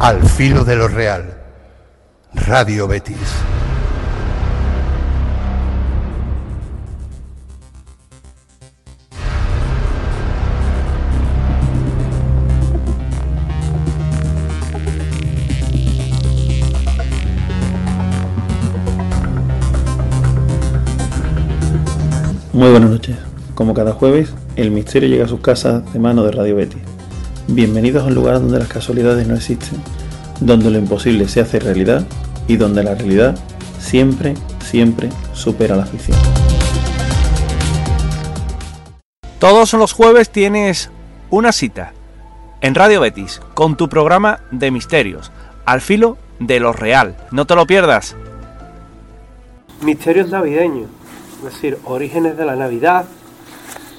Al filo de lo real. Radio Betis. Muy buenas noches. Como cada jueves, el misterio llega a sus casas de mano de Radio Betis. Bienvenidos a un lugar donde las casualidades no existen, donde lo imposible se hace realidad y donde la realidad siempre, siempre supera la ficción. Todos los jueves tienes una cita en Radio Betis con tu programa de misterios, al filo de lo real. No te lo pierdas. Misterios navideños, es decir, orígenes de la Navidad,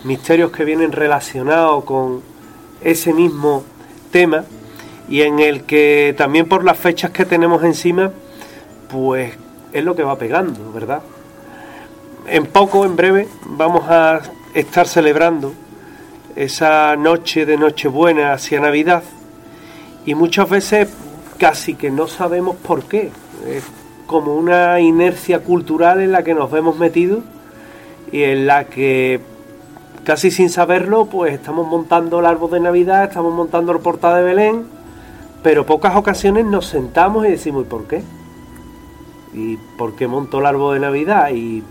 misterios que vienen relacionados con ese mismo tema y en el que también por las fechas que tenemos encima, pues es lo que va pegando, ¿verdad? En poco, en breve, vamos a estar celebrando esa noche de Nochebuena hacia Navidad y muchas veces casi que no sabemos por qué. Es como una inercia cultural en la que nos vemos metidos y en la que casi sin saberlo pues estamos montando el árbol de Navidad, estamos montando el portal de Belén, pero pocas ocasiones nos sentamos y decimos ¿y por qué? ¿Y por qué montó el árbol de Navidad? ¿Y,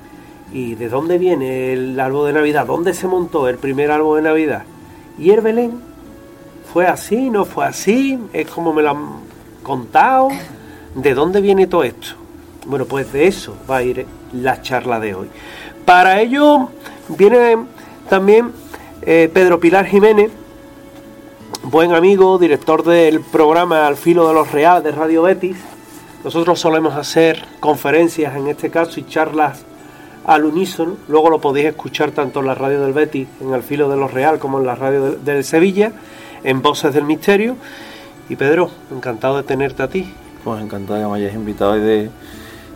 ¿Y de dónde viene el árbol de Navidad? ¿Dónde se montó el primer árbol de Navidad? ¿Y el Belén? ¿Fue así? ¿No fue así? ¿Es como me lo han contado? ¿De dónde viene todo esto? Bueno, pues de eso va a ir la charla de hoy. Para ello viene también eh, Pedro Pilar Jiménez, buen amigo, director del programa Al Filo de los Real de Radio Betis. Nosotros solemos hacer conferencias en este caso y charlas al unísono. Luego lo podéis escuchar tanto en la radio del Betis, en Al Filo de los Real, como en la radio del, del Sevilla, en Voces del Misterio. Y Pedro, encantado de tenerte a ti. Pues encantado que me hayáis invitado y de,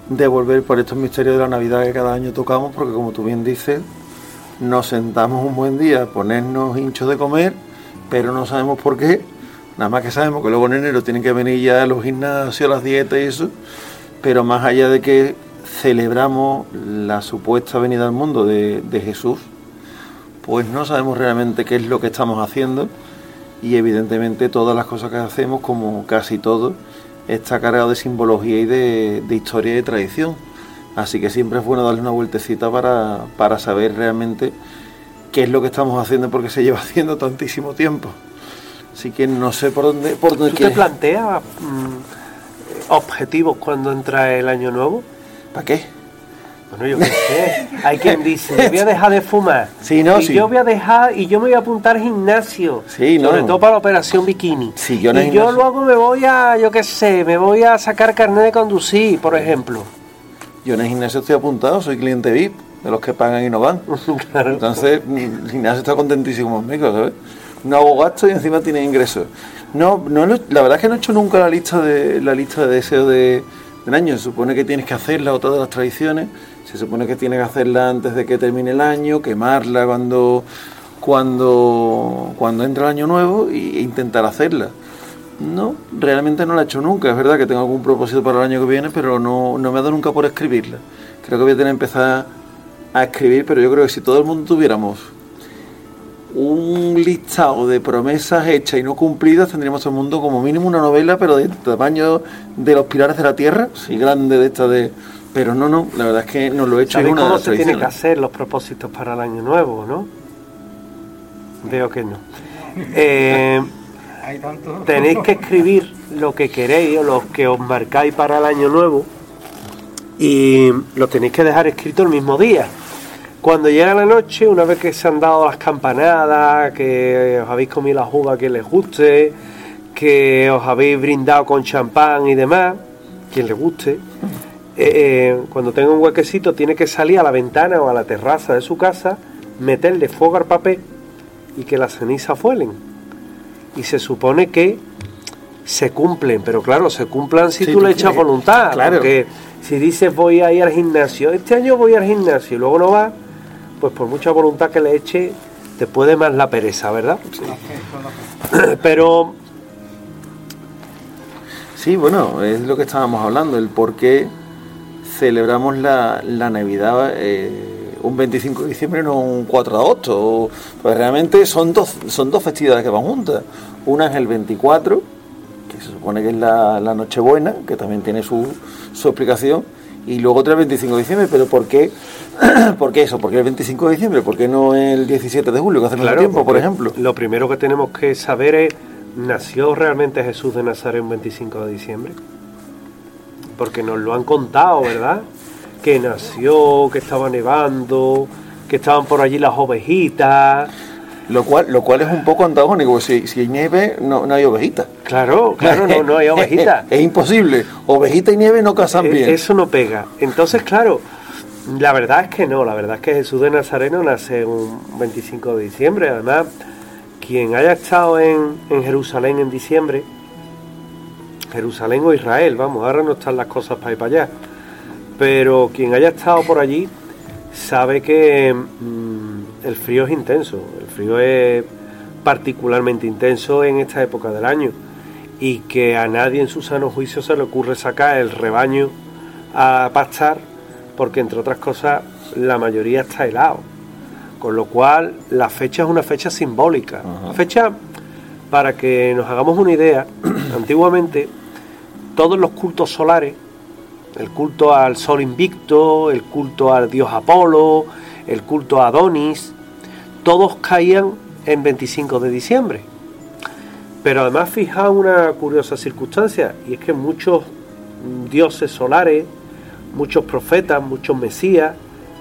de volver por estos misterios de la Navidad que cada año tocamos, porque como tú bien dices, nos sentamos un buen día a ponernos hinchos de comer, pero no sabemos por qué. Nada más que sabemos que luego en enero tienen que venir ya los gimnasios, las dietas y eso. Pero más allá de que celebramos la supuesta venida al mundo de, de Jesús, pues no sabemos realmente qué es lo que estamos haciendo. Y evidentemente todas las cosas que hacemos, como casi todo, está cargado de simbología y de, de historia y de tradición. Así que siempre es bueno darle una vueltecita para, para saber realmente qué es lo que estamos haciendo porque se lleva haciendo tantísimo tiempo. Así que no sé por dónde... Por dónde ¿Tú te planteas mm, objetivos cuando entra el año nuevo? ¿Para qué? Bueno, yo qué sé. Hay quien dice, yo voy a dejar de fumar. Sí, no, y sí. yo voy a dejar, y yo me voy a apuntar al gimnasio. Sí, no. Sobre todo para la operación bikini. Sí, yo el y yo luego me voy a, yo qué sé, me voy a sacar carnet de conducir, por ejemplo. Yo en el gimnasio estoy apuntado, soy cliente VIP, de los que pagan y no van. claro. Entonces, el gimnasio está contentísimo conmigo, ¿sabes? No hago gasto y encima tiene ingresos. No, no la verdad es que no he hecho nunca la lista de la lista de deseos de, del año. Se supone que tienes que hacerla o todas las tradiciones. Se supone que tienes que hacerla antes de que termine el año, quemarla cuando cuando cuando entra el año nuevo e intentar hacerla. No, realmente no la he hecho nunca. Es verdad que tengo algún propósito para el año que viene, pero no, no me ha dado nunca por escribirla. Creo que voy a tener que empezar a escribir, pero yo creo que si todo el mundo tuviéramos un listado de promesas hechas y no cumplidas, tendríamos todo el mundo como mínimo una novela, pero de tamaño de los pilares de la tierra, sí, grande de esta de... Pero no, no, la verdad es que no lo he hecho. ¿Sabéis una de cómo las se tiene que hacer los propósitos para el año nuevo, no? Veo que no. Eh, tenéis que escribir lo que queréis o lo que os marcáis para el año nuevo y lo tenéis que dejar escrito el mismo día. Cuando llega la noche, una vez que se han dado las campanadas, que os habéis comido la juga que les guste, que os habéis brindado con champán y demás, quien le guste, eh, eh, cuando tenga un huequecito tiene que salir a la ventana o a la terraza de su casa, meterle fuego al papel y que las cenizas fuelen. Y se supone que se cumplen, pero claro, se cumplan si Sí, tú le echas voluntad. claro. Porque si dices voy a ir al gimnasio, este año voy al gimnasio y luego no vas, pues por mucha voluntad que le eche, te puede más la pereza, ¿verdad? Pero Sí, bueno, es lo que estábamos hablando, el por qué celebramos la, la Navidad eh, un 25 de diciembre, no un 4 de agosto. Pues realmente son dos, son dos festividades que van juntas. Una es el 24, que se supone que es la, la Nochebuena, que también tiene su, su explicación, y luego otra el 25 de diciembre, pero ¿por qué, ¿por qué eso? ¿Por qué el 25 de diciembre? ¿Por qué no el 17 de julio, que hace mucho tiempo, por ejemplo? Lo primero que tenemos que saber es, ¿nació realmente Jesús de Nazaret un 25 de diciembre? Porque nos lo han contado, ¿verdad? Que nació, que estaba nevando, que estaban por allí las ovejitas. Lo cual, lo cual es un poco antagónico, si, si hay nieve no, no hay ovejitas. Claro, claro, no, no hay ovejitas. Es, imposible. Ovejita y nieve no casan Eh, bien. Eso no pega. Entonces, claro, la verdad es que no, la verdad es que Jesús de Nazareno nace un 25 de diciembre. Además, quien haya estado en, en Jerusalén en diciembre, Jerusalén o Israel, vamos, ahora no están las cosas para ir para allá, pero quien haya estado por allí sabe que mm, el frío es intenso, el frío es particularmente intenso en esta época del año y que a nadie en su sano juicio se le ocurre sacar el rebaño a pastar porque entre otras cosas la mayoría está helado. Con lo cual la fecha es una fecha simbólica. Ajá. Una fecha, para que nos hagamos una idea, antiguamente todos los cultos solares, el culto al sol invicto, el culto al dios Apolo, el culto a Adonis, todos caían en 25 de diciembre. Pero además fijaos una curiosa circunstancia, y es que muchos dioses solares, muchos profetas, muchos mesías,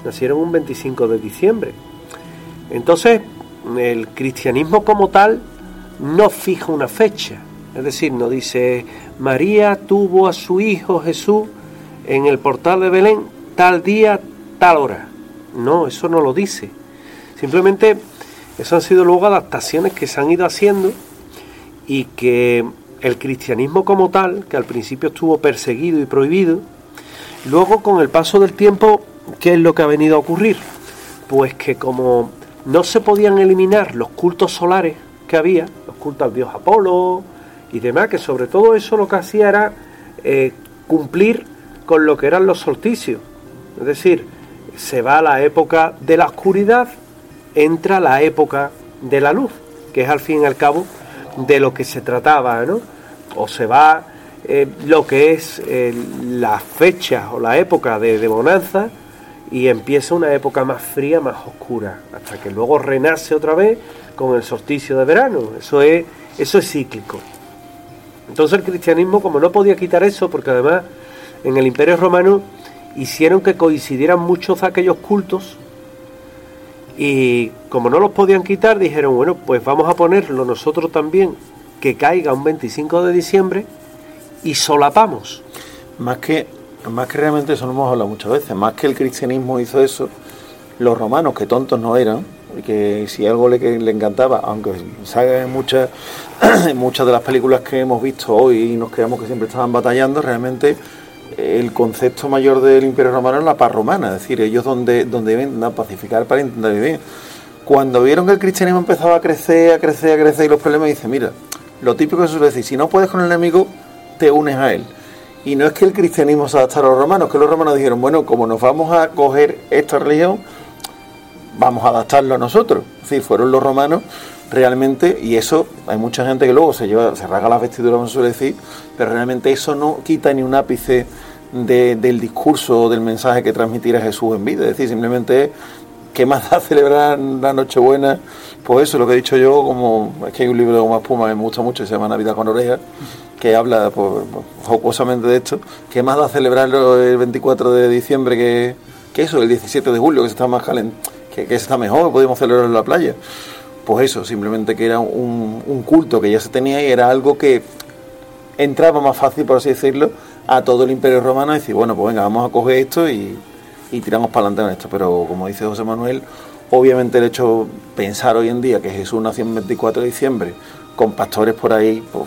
nacieron un 25 de diciembre. Entonces, el cristianismo como tal no fija una fecha. Es decir, no dice, María tuvo a su hijo Jesús en el portal de Belén tal día, tal hora. No, eso no lo dice. Simplemente, eso han sido luego adaptaciones que se han ido haciendo y que el cristianismo como tal, que al principio estuvo perseguido y prohibido, luego con el paso del tiempo, ¿qué es lo que ha venido a ocurrir? Pues que como no se podían eliminar los cultos solares que había, los cultos al dios Apolo y demás, que sobre todo eso lo que hacía era eh, cumplir con lo que eran los solsticios. Es decir, se va la época de la oscuridad, entra la época de la luz, que es al fin y al cabo de lo que se trataba, ¿no? O se va eh, lo que es eh, la fecha o la época de, de bonanza y empieza una época más fría, más oscura, hasta que luego renace otra vez con el solsticio de verano. Eso es, eso es cíclico. Entonces el cristianismo, como no podía quitar eso, porque además en el Imperio Romano hicieron que coincidieran muchos de aquellos cultos y como no los podían quitar, dijeron, bueno, pues vamos a ponerlo nosotros también, que caiga un 25 de diciembre y solapamos. Más que, más que realmente eso lo hemos hablado muchas veces, más que el cristianismo hizo eso, los romanos, que tontos no eran, y que si algo le, le encantaba, aunque salga en muchas, en muchas de las películas que hemos visto hoy y nos creamos que siempre estaban batallando, realmente el concepto mayor del Imperio Romano es la paz romana, es decir, ellos donde, donde a pacificar para intentar vivir. Cuando vieron que el cristianismo empezaba a crecer, a crecer, a crecer y los problemas, dice, mira, lo típico que se suele decir, si no puedes con el enemigo, te unes a él. Y no es que el cristianismo se adaptara a los romanos, que los romanos dijeron, bueno, como nos vamos a coger esta religión, vamos a adaptarlo a nosotros. Es decir, fueron los romanos realmente, y eso, hay mucha gente que luego se lleva, se rasga las vestiduras, como suele decir, pero realmente eso no quita ni un ápice de- del discurso o del mensaje que transmitiera Jesús en vida. Es decir, simplemente es, ¿qué más da celebrar la Nochebuena? Pues eso, lo que he dicho yo, como es que hay un libro de Goma Espuma que me gusta mucho, se llama Navidad con orejas, que habla pues, jocosamente de esto. ¿Qué más da celebrarlo el 24 de diciembre que, que eso, el 17 de julio, que se está más calen- que, que se está mejor, podemos celebrarlo en la playa? Pues eso, simplemente que era un, un culto que ya se tenía y era algo que entraba más fácil, por así decirlo, a todo el imperio romano y decir, bueno, pues venga, vamos a coger esto y, y tiramos para adelante con esto. Pero como dice José Manuel, obviamente el hecho pensar hoy en día que Jesús nació el 24 de diciembre con pastores por ahí, pues,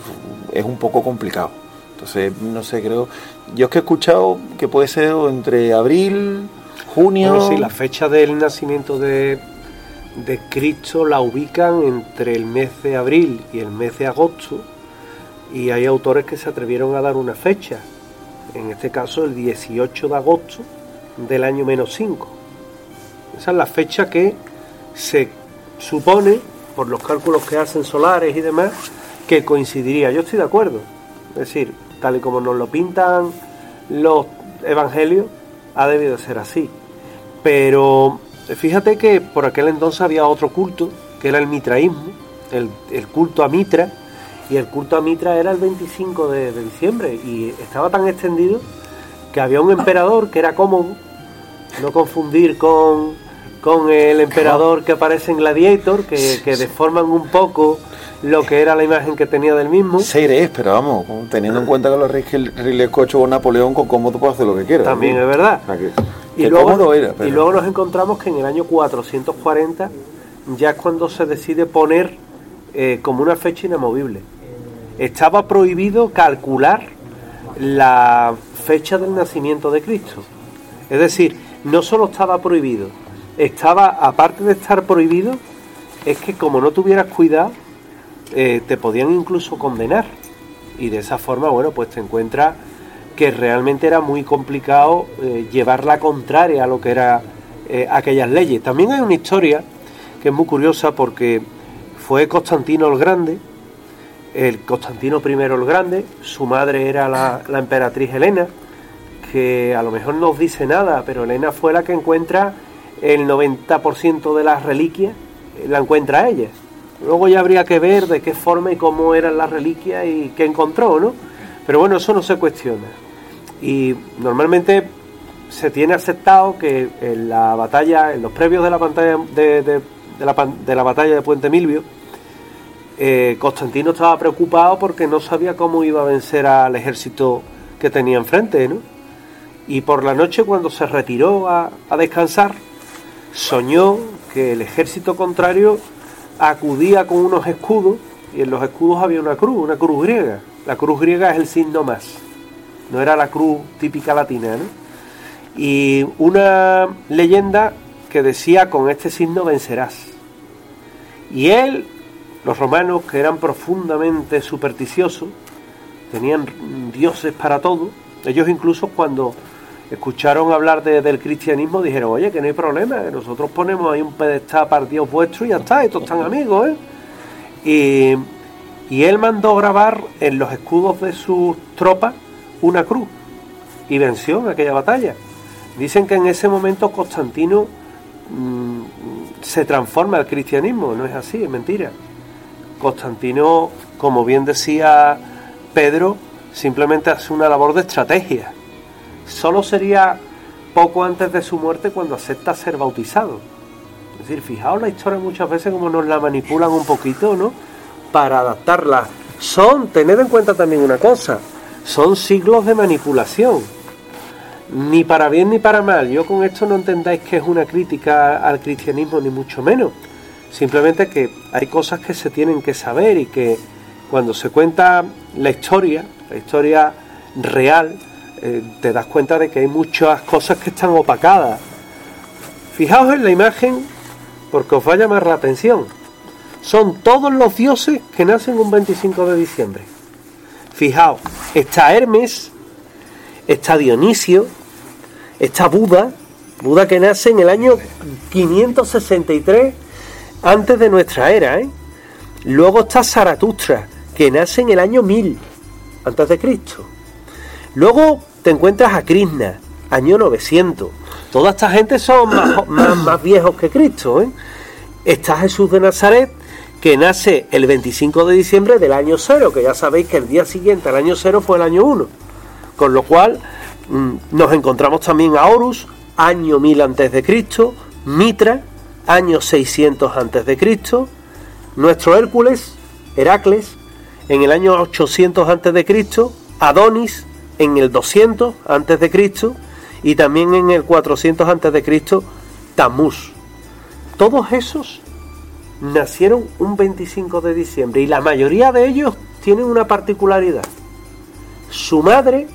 es un poco complicado. Entonces, no sé, creo... Yo es que he escuchado que puede ser entre abril, junio... Sí, la fecha del nacimiento de, de Cristo la ubican entre el mes de abril y el mes de agosto, y hay autores que se atrevieron a dar una fecha, en este caso el 18 de agosto del año menos 5. Esa es la fecha que se supone, por los cálculos que hacen solares y demás, que coincidiría. Yo estoy de acuerdo. Es decir, tal y como nos lo pintan los evangelios, ha debido ser así. Pero fíjate que por aquel entonces había otro culto, que era el mitraísmo, el, culto a Mitra, y el culto a Mitra era el 25 de, de, diciembre, y estaba tan extendido que había un emperador que era cómodo, no confundir con, con el emperador que aparece en Gladiator, que, que deforman un poco lo que era la imagen que tenía del mismo. Seire pero vamos, teniendo en cuenta que los Ridley Scott con Napoleón, con cómodo puede hacer lo que quiera. También es verdad. Y, luego, y luego nos encontramos que en el año 440 ya es cuando se decide poner eh, como una fecha inamovible. Estaba prohibido calcular la fecha del nacimiento de Cristo. Es decir, no solo estaba prohibido, estaba, aparte de estar prohibido, es que como no tuvieras cuidado, eh, te podían incluso condenar. Y de esa forma, bueno, pues te encuentras que realmente era muy complicado eh, llevar la contraria a lo que eran eh, aquellas leyes. También hay una historia que es muy curiosa porque fue Constantino el Grande, el Constantino I el Grande, su madre era la, emperatriz Helena, que a lo mejor no os dice nada, pero Helena fue la que encuentra el 90% de las reliquias, la encuentra ella. Luego ya habría que ver de qué forma y cómo eran las reliquias y qué encontró, ¿no? Pero bueno, eso no se cuestiona. Y normalmente se tiene aceptado que en la batalla, en los previos de la pantalla de, la, batalla de Puente Milvio, eh, Constantino estaba preocupado porque no sabía cómo iba a vencer al ejército que tenía enfrente, ¿no? Y por la noche cuando se retiró a descansar, soñó que el ejército contrario acudía con unos escudos y en los escudos había una cruz, una cruz griega. La cruz griega es el signo más, no era la cruz típica latina. Y una leyenda que decía con este signo vencerás. Y él, los romanos que eran profundamente supersticiosos, tenían dioses para todo, ellos incluso cuando escucharon hablar del cristianismo, dijeron, oye, que no hay problema, que nosotros ponemos ahí un pedestal para Dios vuestro y ya está, estos están amigos, ¿eh? Y, y él mandó grabar en los escudos de sus tropas una cruz y venció en aquella batalla. Dicen que en ese momento Constantino mm, se transforma al cristianismo, no es así, es mentira. Constantino, como bien decía Pedro, simplemente hace una labor de estrategia solo sería poco antes de su muerte cuando acepta ser bautizado. Es decir, fijaos la historia muchas veces como nos la manipulan un poquito, ¿no? Para adaptarla. Son, tened en cuenta también una cosa, son siglos de manipulación. Ni para bien ni para mal. Yo con esto no entendáis que es una crítica al cristianismo, ni mucho menos. Simplemente que hay cosas que se tienen que saber y que cuando se cuenta la historia, la historia real, eh, te das cuenta de que hay muchas cosas que están opacadas. Fijaos en la imagen porque os va a llamar la atención. Son todos los dioses que nacen un 25 de diciembre. Fijaos, está Hermes, está Dionisio, está Buda, Buda que nace en el año 563 antes de nuestra era, ¿eh? Luego está Zaratustra, que nace en el año 1000 antes de Cristo. Luego te encuentras a Krishna, año 900. Toda esta gente son más, viejos que Cristo. ¿eh? Está Jesús de Nazaret, que nace el 25 de diciembre del año 0, que ya sabéis que el día siguiente al año 0 fue el año 1. Con lo cual mm, nos encontramos también a Horus, año 1000 antes de Cristo, Mitra, año 600 antes de Cristo, nuestro Hércules, Heracles, en el año 800 antes de Cristo, Adonis, en el 200 antes de Cristo y también en el 400 antes de Cristo Tamuz. Todos esos nacieron un 25 de diciembre y la mayoría de ellos tienen una particularidad. Su madre,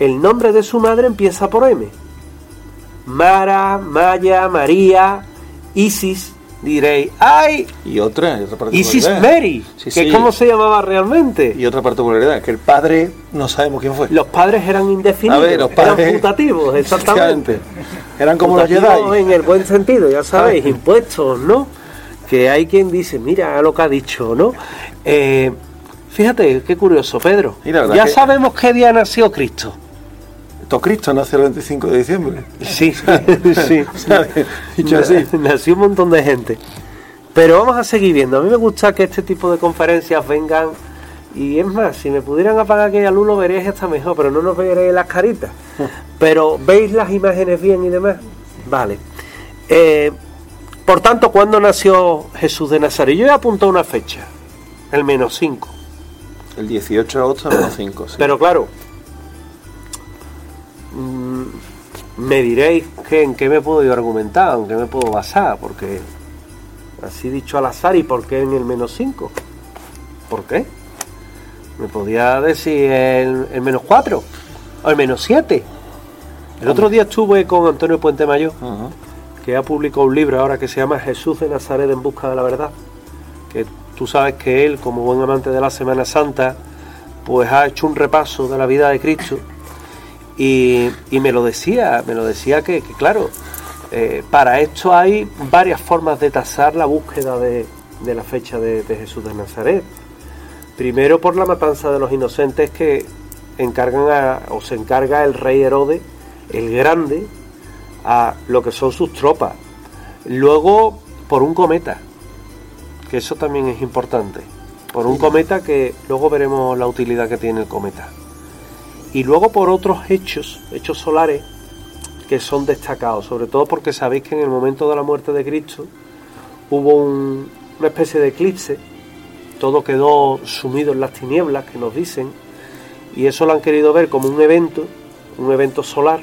el nombre de su madre empieza por M. Mara, Maya, María, Isis, diréis, ¡ay! Y otra, y otra Isis particularidad. Mary, Sí, que sí. es como se llamaba realmente. Y otra particularidad, que el padre no sabemos quién fue. Los padres eran indefinidos, A ver, los padres- eran putativos, exactamente. Eran como los Jedi. en el buen sentido, ya sabéis, impuestos, ¿no? Que hay quien dice, mira lo que ha dicho, ¿no? Eh, fíjate, qué curioso, Pedro. Ya que- sabemos qué día nació Cristo. Cristo nació el 25 de diciembre. Sí, sí. Dicho así. Nació un montón de gente. Pero vamos a seguir viendo. A mí me gusta que este tipo de conferencias vengan. Y es más, si me pudieran apagar aquella luz lo veríais hasta mejor, pero no nos veréis las caritas. Pero veis las imágenes bien y demás. Vale. Eh, por tanto, ¿cuándo nació Jesús de Nazaret? Yo he apuntado una fecha, el menos 5. El 18 de agosto menos 5. Sí. Pero claro, mm, me diréis que en qué me puedo yo argumentar, en qué me puedo basar, porque así dicho al azar, ¿y por qué en el menos 5? ¿Por qué? Me podía decir el, el menos 4 o el menos 7. El otro día estuve con Antonio Puente Mayor. Que ha publicado un libro ahora que se llama Jesús de Nazaret en busca de la verdad. Que tú sabes que él, como buen amante de la Semana Santa, pues ha hecho un repaso de la vida de Cristo. Y, y me lo decía, me lo decía que, que, claro, eh, para esto hay varias formas de tasar la búsqueda de, de la fecha de, de Jesús de Nazaret. Primero por la matanza de los inocentes que encargan a- o se encarga el rey Herodes, el grande, a lo que son sus tropas. Luego por un cometa, que eso también es importante. Por un cometa que luego veremos la utilidad que tiene el cometa. Y luego por otros hechos, hechos solares, que son destacados, sobre todo porque sabéis que en el momento de la muerte de Cristo hubo un- una especie de eclipse, todo quedó sumido en las tinieblas que nos dicen, y eso lo han querido ver como un evento, un evento solar,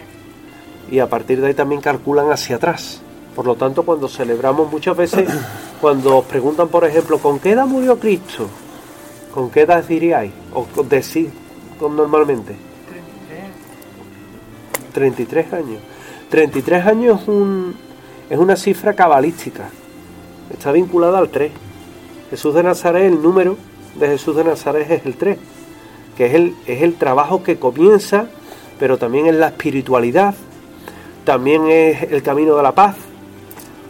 y a partir de ahí también calculan hacia atrás. Por lo tanto, cuando celebramos muchas veces, cuando os preguntan, por ejemplo, ¿con qué edad murió Cristo? ¿Con qué edad diríais? O decís normalmente. 33 años. 33 años es, un- es una cifra cabalística. Está vinculada al 3. Jesús de Nazaret, el número de Jesús de Nazaret es el 3, que es el, es el trabajo que comienza, pero también es la espiritualidad, también es el camino de la paz.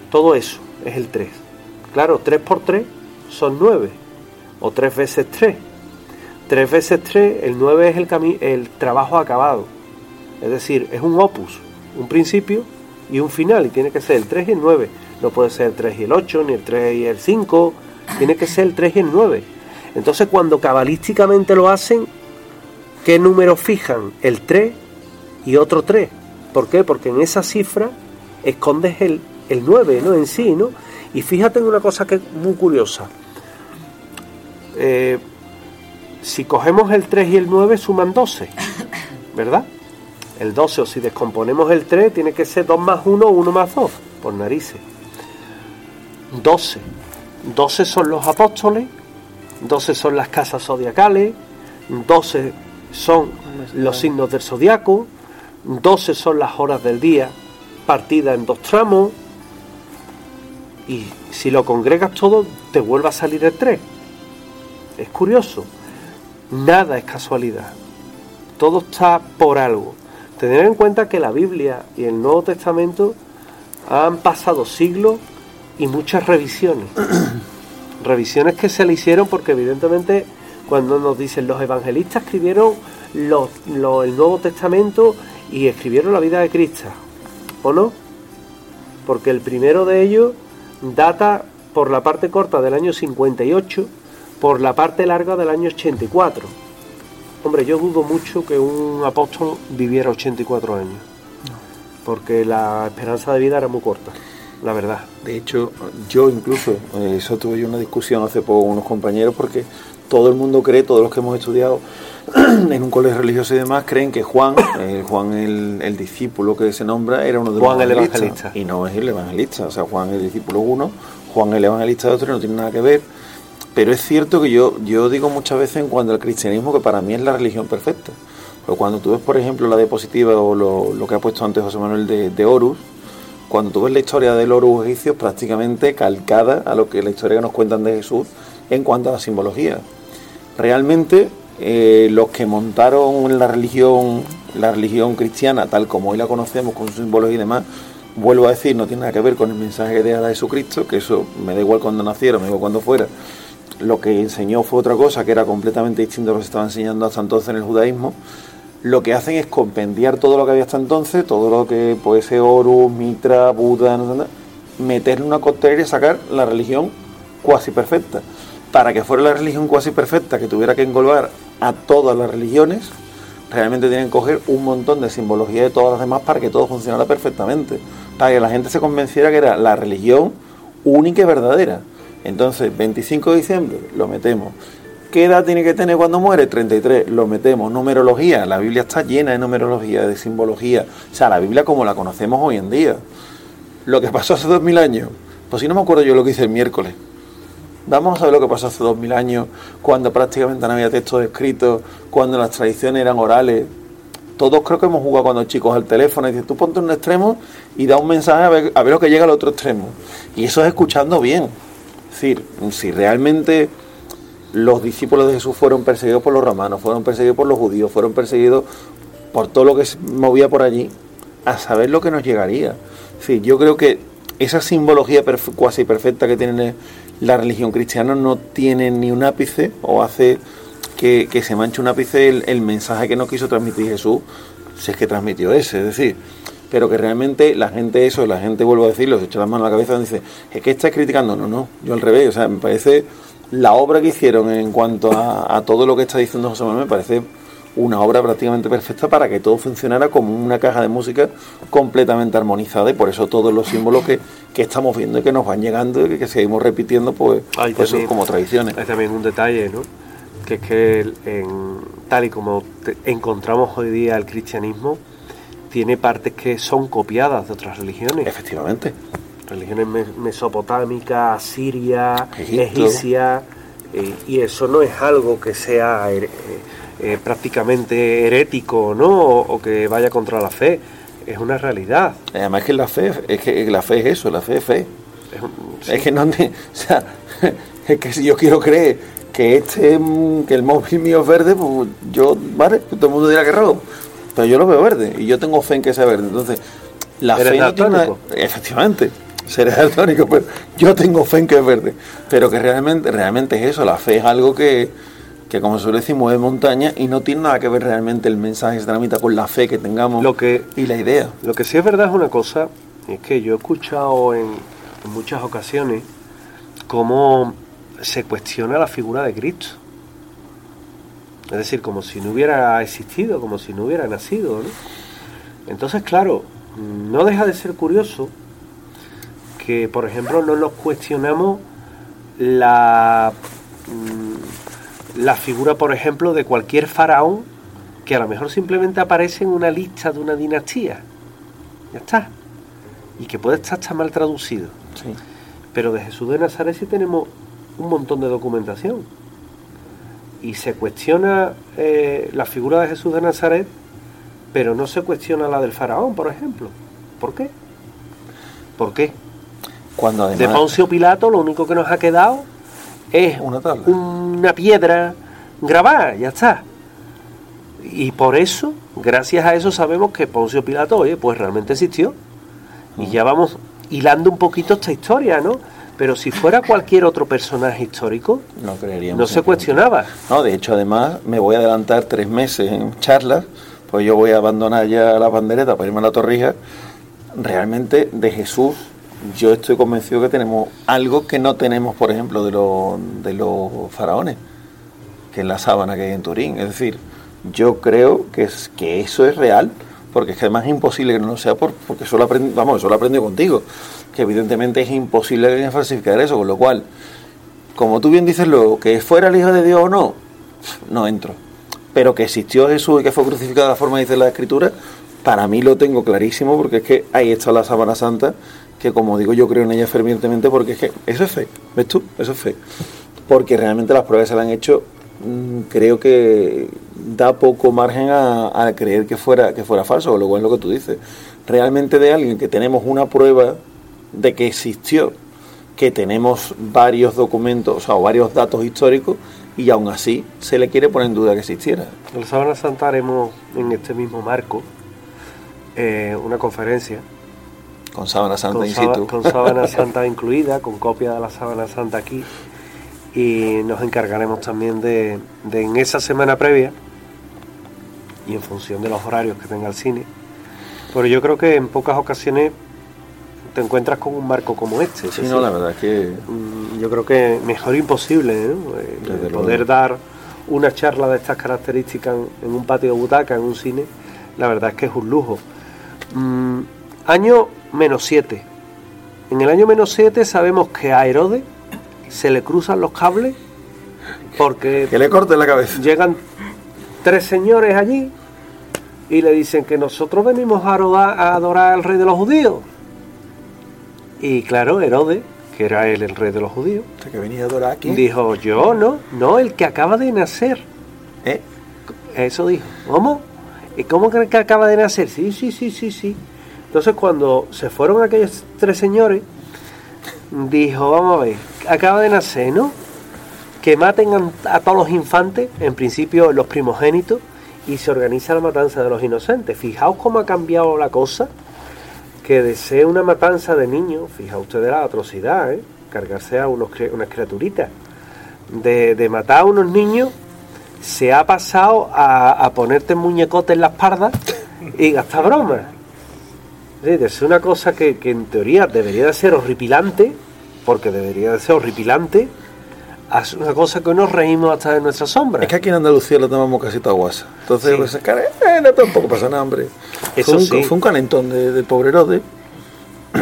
Todo eso es el 3. Claro, 3 por 3 son 9, o 3 veces 3. 3 veces 3, el 9 es el, el trabajo acabado. Es decir, es un opus, un principio y un final, y tiene que ser el 3 y el 9. No puede ser el 3 y el 8, ni el 3 y el 5, tiene que ser el 3 y el 9. Entonces, cuando cabalísticamente lo hacen, ¿qué número fijan? El 3 y otro 3. ¿Por qué? Porque en esa cifra escondes el, el 9, ¿no? En sí, ¿no? Y fíjate en una cosa que es muy curiosa. Eh, si cogemos el 3 y el 9 suman 12, ¿verdad? El 12, o si descomponemos el 3, tiene que ser 2 más 1 o 1 más 2, por narices. 12. 12 son los apóstoles, 12 son las casas zodiacales, 12 son los signos del zodiaco, 12 son las horas del día partidas en dos tramos, y si lo congregas todo, te vuelve a salir el 3. Es curioso. Nada es casualidad. Todo está por algo. Tener en cuenta que la Biblia y el Nuevo Testamento han pasado siglos y muchas revisiones. revisiones que se le hicieron porque evidentemente cuando nos dicen los evangelistas escribieron los- lo- el Nuevo Testamento y escribieron la vida de Cristo. ¿O no? Porque el primero de ellos data por la parte corta del año 58, por la parte larga del año 84. Hombre, yo dudo mucho que un apóstol viviera 84 años, porque la esperanza de vida era muy corta, la verdad. De hecho, yo incluso, eh, eso tuve yo una discusión hace poco con unos compañeros porque todo el mundo cree, todos los que hemos estudiado en un colegio religioso y demás, creen que Juan, eh, Juan el, el discípulo que se nombra, era uno de los Juan el evangelistas. evangelista. Y no es el evangelista, o sea, Juan el discípulo uno, Juan el evangelista de otro, no tiene nada que ver. Pero es cierto que yo, yo digo muchas veces en cuanto al cristianismo que para mí es la religión perfecta. Pero cuando tú ves, por ejemplo, la diapositiva o lo, lo que ha puesto antes José Manuel de, de Horus, cuando tú ves la historia de los egipcios, prácticamente calcada a lo que la historia que nos cuentan de Jesús en cuanto a la simbología. Realmente, eh, los que montaron la religión, la religión cristiana, tal como hoy la conocemos, con su simbología y demás, vuelvo a decir, no tiene nada que ver con el mensaje de Jesucristo, que eso me da igual cuando naciera, me da igual cuando fuera. Lo que enseñó fue otra cosa, que era completamente distinto a lo que se estaba enseñando hasta entonces en el judaísmo. Lo que hacen es compendiar todo lo que había hasta entonces, todo lo que puede ser Horus, Mitra, Buda, no sé meterle una coctelera y sacar la religión cuasi perfecta. Para que fuera la religión cuasi perfecta, que tuviera que englobar a todas las religiones, realmente tienen que coger un montón de simbología de todas las demás para que todo funcionara perfectamente. Para que la gente se convenciera que era la religión única y verdadera. Entonces, 25 de diciembre, lo metemos. ¿Qué edad tiene que tener cuando muere? 33, lo metemos. Numerología, la Biblia está llena de numerología, de simbología. O sea, la Biblia como la conocemos hoy en día. Lo que pasó hace 2000 años, pues si no me acuerdo yo lo que hice el miércoles. Vamos a ver lo que pasó hace 2000 años, cuando prácticamente no había textos escritos, cuando las tradiciones eran orales. Todos creo que hemos jugado cuando chicos al teléfono y dices, tú ponte un extremo y da un mensaje a ver, a ver lo que llega al otro extremo. Y eso es escuchando bien. Es decir, si realmente los discípulos de Jesús fueron perseguidos por los romanos, fueron perseguidos por los judíos, fueron perseguidos por todo lo que se movía por allí, a saber lo que nos llegaría. Sí, yo creo que esa simbología cuasi perfecta que tiene la religión cristiana no tiene ni un ápice o hace que, se manche un ápice el, mensaje que no quiso transmitir Jesús, si es que transmitió ese, es decir, pero que realmente la gente eso, la gente vuelvo a decirlo, se echa las manos a la cabeza y dice, es que estás criticando, no, no, yo al revés, o sea, me parece la obra que hicieron en cuanto a, todo lo que está diciendo José Manuel me parece una obra prácticamente perfecta para que todo funcionara como una caja de música completamente armonizada y por eso todos los símbolos que, estamos viendo y que nos van llegando y que, seguimos repitiendo pues, eso es como tradiciones. Hay también un detalle, ¿no? que es que en, tal y como encontramos hoy día el cristianismo, tiene partes que son copiadas de otras religiones. Efectivamente religiones mesopotámicas, siria, egipcia, eh, y eso no es algo que sea eh, eh, prácticamente herético, ¿no? O, que vaya contra la fe, es una realidad. Además que la fe es que la fe es eso, la fe es fe. Es, que no, o sea, es que si yo quiero creer que este que el móvil mío es verde, pues yo, vale, todo el mundo dirá que es rojo, pero yo lo veo verde y yo tengo fe en que sea verde. Entonces, la fe no tiene efectivamente, seré daltónico, pero yo tengo fe en que es verde. Pero que realmente, realmente es eso, la fe es algo que, que como suele decir, mueve montaña y no tiene nada que ver realmente el mensaje que se tramita con la fe que tengamos lo que, y la idea. Lo que sí es verdad es una cosa, es que yo he escuchado en, en muchas ocasiones cómo se cuestiona la figura de Cristo. Es decir, como si no hubiera existido, como si no hubiera nacido. ¿no? Entonces, claro, no deja de ser curioso que, por ejemplo, no nos cuestionamos la, mm, la figura, por ejemplo, de cualquier faraón que a lo mejor simplemente aparece en una lista de una dinastía. Ya está. Y que puede estar hasta mal traducido. Pero de Jesús de Nazaret sí tenemos un montón de documentación. Y se cuestiona eh, la figura de Jesús de Nazaret, pero no se cuestiona la del faraón, por ejemplo. ¿Por qué? ¿Por qué? de Poncio Pilato lo único que nos ha quedado es una, piedra grabada, ya está. Y por eso, gracias a eso, sabemos que Poncio Pilato, oye, pues realmente existió. Y ya vamos hilando un poquito esta historia, ¿no? Pero si fuera cualquier otro personaje histórico, no, no se cuestionaba. No, de hecho, además, me voy a adelantar tres meses en charlas, pues yo voy a abandonar ya la bandereta para irme a la torrija. Realmente, de Jesús yo estoy convencido que tenemos algo que no tenemos, por ejemplo, de, los, de los faraones, que es la sábana que hay en Turín. Es decir, yo creo que, es, que eso es real, porque es que además es imposible que no lo sea, por, porque eso lo aprendí, vamos, eso lo aprendido contigo, que evidentemente es imposible que falsificar eso, con lo cual, como tú bien dices luego, que fuera el Hijo de Dios o no, no entro. Pero que existió Jesús y que fue crucificado de la forma que dice la Escritura, para mí lo tengo clarísimo, porque es que ahí está la sábana santa que como digo yo creo en ella fervientemente porque es que eso es fe, ¿ves tú? Eso es fe. Porque realmente las pruebas se le han hecho, mm, creo que da poco margen a, creer que fuera, que fuera falso, cual es lo que tú dices. realmente de alguien que tenemos una prueba de que existió, que tenemos varios documentos o varios datos históricos y aún así se le quiere poner en duda que existiera. En la Sábana Santa haremos en este mismo marco eh, una conferencia con sábana santa con, in sábana, situ. con sábana santa incluida, con copia de la sábana santa aquí y nos encargaremos también de, de en esa semana previa y en función de los horarios que tenga el cine. Pero yo creo que en pocas ocasiones te encuentras con un marco como este. es Sí, no, la verdad es que Mm, Yo creo que mejor imposible ¿no? Eh, poder luego. dar una charla de estas características en, en un patio de butaca, en un cine, la verdad es que es un lujo. Mm, año menos 7. En el año menos 7 sabemos que a Herodes se le cruzan los cables porque que le corte la cabeza. llegan tres señores allí y le dicen que nosotros venimos a adorar, a adorar al rey de los judíos. Y claro, Herodes, que era él el rey de los judíos, O sea, que venía a adorar aquí. dijo, yo no, no, el que acaba de nacer. ¿Eh? Eso dijo. ¿Cómo? ¿Y cómo creen que acaba de nacer? Sí, sí, sí, sí, sí. Entonces cuando se fueron aquellos tres señores, dijo, vamos a ver, acaba de nacer, ¿no? Que maten a, todos los infantes, en principio los primogénitos, y se organiza la matanza de los inocentes. Fijaos cómo ha cambiado la cosa, que desee una matanza de niños, fijaos ustedes la atrocidad, ¿eh? Cargarse a unos, unas criaturitas. De, de matar a unos niños se ha pasado a, a ponerte muñecote en la espalda y gastar bromas. Ser una cosa que, que en teoría debería de ser horripilante, porque debería de ser horripilante, ser una cosa que nos reímos hasta de nuestra sombra. Es que aquí en Andalucía lo tomamos casi toda guasa. Entonces, Sí. pues, eh, no tampoco pasa nada, hombre. Eso fue, un, sí. fue un calentón de, de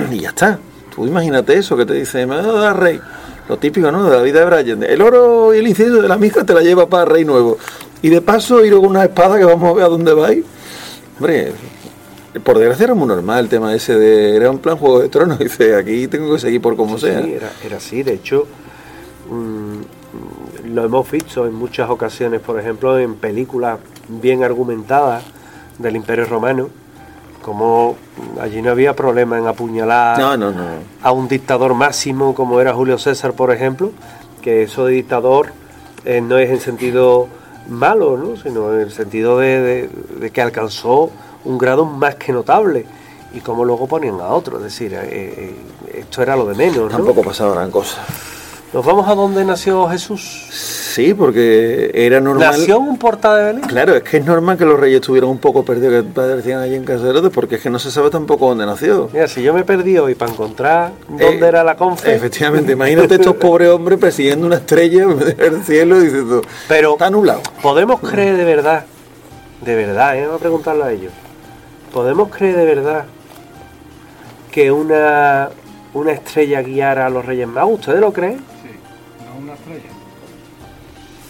y ya está. Tú imagínate eso que te dice, me rey. Lo típico, ¿no? De la vida de Brian. El oro y el incienso de la misma te la lleva para rey nuevo. Y de paso ir con una espada que vamos a ver a dónde va. Hombre, por desgracia era muy normal el tema ese de... Era un plan Juego de Tronos. Dice, aquí tengo que seguir por como Sí, sea. sí, era, era así. De hecho, mm, lo hemos visto en muchas ocasiones, por ejemplo, en películas bien argumentadas del Imperio Romano, como allí no había problema en apuñalar No, no, no. a un dictador máximo como era Julio César, por ejemplo, que eso de dictador eh, no es en sentido malo, ¿no? sino en el sentido de, de- de que alcanzó un grado más que notable y como luego ponían a otro, es decir, eh, eh, esto era lo de menos. ¿no? Tampoco pasaba gran cosa. Nos vamos a donde nació Jesús. Sí, porque era normal... ¿Nació en un portal de Belén? Claro, es que es normal que los reyes estuvieran un poco perdidos, que padecían allí en Caserote, porque es que no se sabe tampoco dónde nació. Mira, si yo me perdí hoy para encontrar dónde Eh, era la confe, Efectivamente, imagínate estos pobres hombres persiguiendo una estrella del cielo y diciendo, pero está nublado. ¿podemos creer de verdad, de verdad, eh? vamos a preguntarlo a ellos, ¿podemos creer de verdad que una, una estrella guiara a los Reyes Magos? ¿Ustedes lo creen? Sí, no una estrella.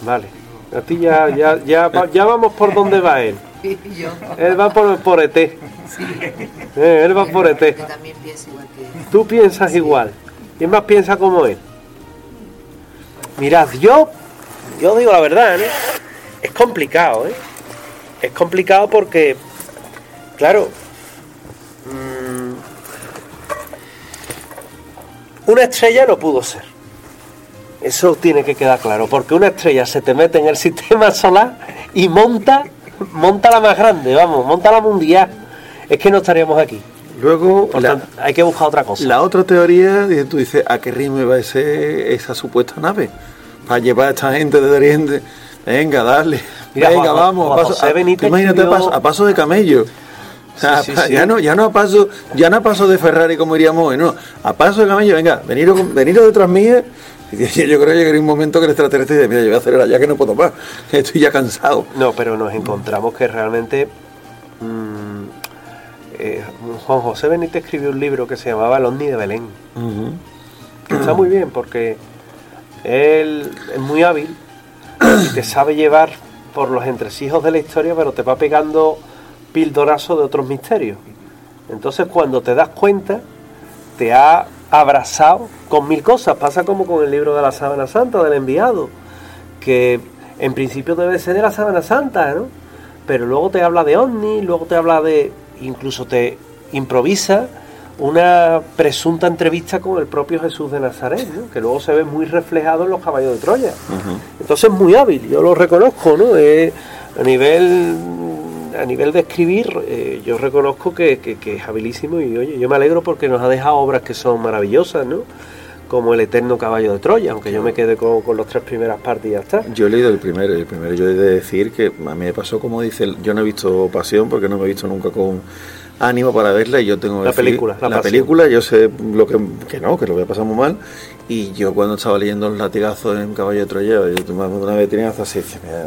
Vale. A ti ya, ya, ya, ya vamos por donde va él. yo, Él va por, por ET. Eh, él va por ET. yo también pienso igual que él. Tú piensas igual. ¿Quién más piensa como él? Mirad, yo, yo digo la verdad, ¿eh? Es complicado, ¿eh? Es complicado porque, claro, mm, una estrella no pudo ser. Eso tiene que quedar claro, porque una estrella se te mete en el sistema solar y monta, monta la más grande, vamos, monta la mundial. Es que no estaríamos aquí. Luego, Por la, tanto, hay que buscar otra cosa. la otra teoría, tú dices, ¿a qué ritmo va ese, esa supuesta nave? Para llevar a esta gente de Oriente. Venga, dale. Mira, Venga, Juan- vamos. Juan a paso, a- imagínate a paso, a paso de camello. Sí, sí. Ya, no, ya, no a paso, ya no a paso de Ferrari como iríamos hoy, no. A paso de camello, venga, veniros, veniros detrás yo creo que llegaría un momento que el extraterrestre dice, mira, yo voy a acelerar ya que no puedo más. Estoy ya cansado. No, pero nos encontramos que realmente mm, eh, Juan José Benítez escribió un libro que se llamaba El Ovni de Belén, que está muy bien porque él es muy hábil y te sabe llevar por los entresijos de la historia, pero te va pegando pildorazos de otros misterios. Entonces cuando te das cuenta, te ha abrazado con mil cosas. Pasa como con el libro de la Sábana Santa, del enviado, que en principio debe ser de la Sábana Santa, ¿no? Pero luego te habla de ovni, luego te habla de... incluso te improvisa una presunta entrevista con el propio Jesús de Nazaret, ¿no? que luego se ve muy reflejado en los caballos de Troya. Entonces es muy hábil, yo lo reconozco, ¿no? Eh, a nivel a nivel de escribir, eh, yo reconozco que, que, que, es habilísimo y oye, yo me alegro porque nos ha dejado obras que son maravillosas, ¿no? Como El Eterno Caballo de Troya, aunque yo me quede con, con los tres primeras partes y ya está. Yo he leído el primero, el primero yo he de decir que a mí me pasó como dice, yo no he visto Pasión porque no me he visto nunca con ánimo para verla y yo tengo la película la, la película yo sé lo que, que no que lo voy a pasar muy mal y yo cuando estaba leyendo los latigazos en Caballo de Troya yo una vez tenía hasta así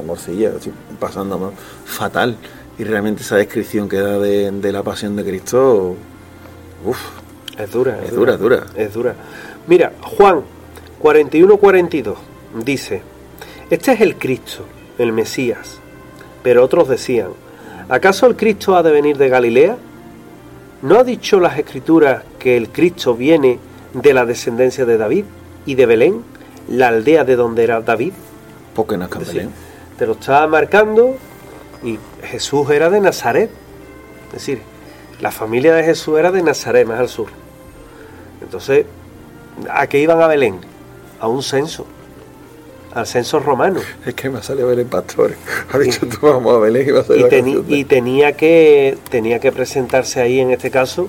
morcilla estoy pasando mal, fatal y realmente esa descripción que da de, de la pasión de Cristo uff es dura es, es dura, dura, dura es dura mira Juan 41-42 dice este es el Cristo el Mesías pero otros decían ¿acaso el Cristo ha de venir de Galilea? ¿No ha dicho las escrituras que el Cristo viene de la descendencia de David y de Belén, la aldea de donde era David? Porque no es Belén. Te lo estaba marcando Jesús era de Nazaret. Es decir, la familia de Jesús era de Nazaret, más al sur. Entonces, ¿a qué iban a Belén? A un censo. Al censo romano. Es que me sale Belén Pastor. Ha dicho tú vamos a Belén y va a y, teni y tenía que tenía que presentarse ahí en este caso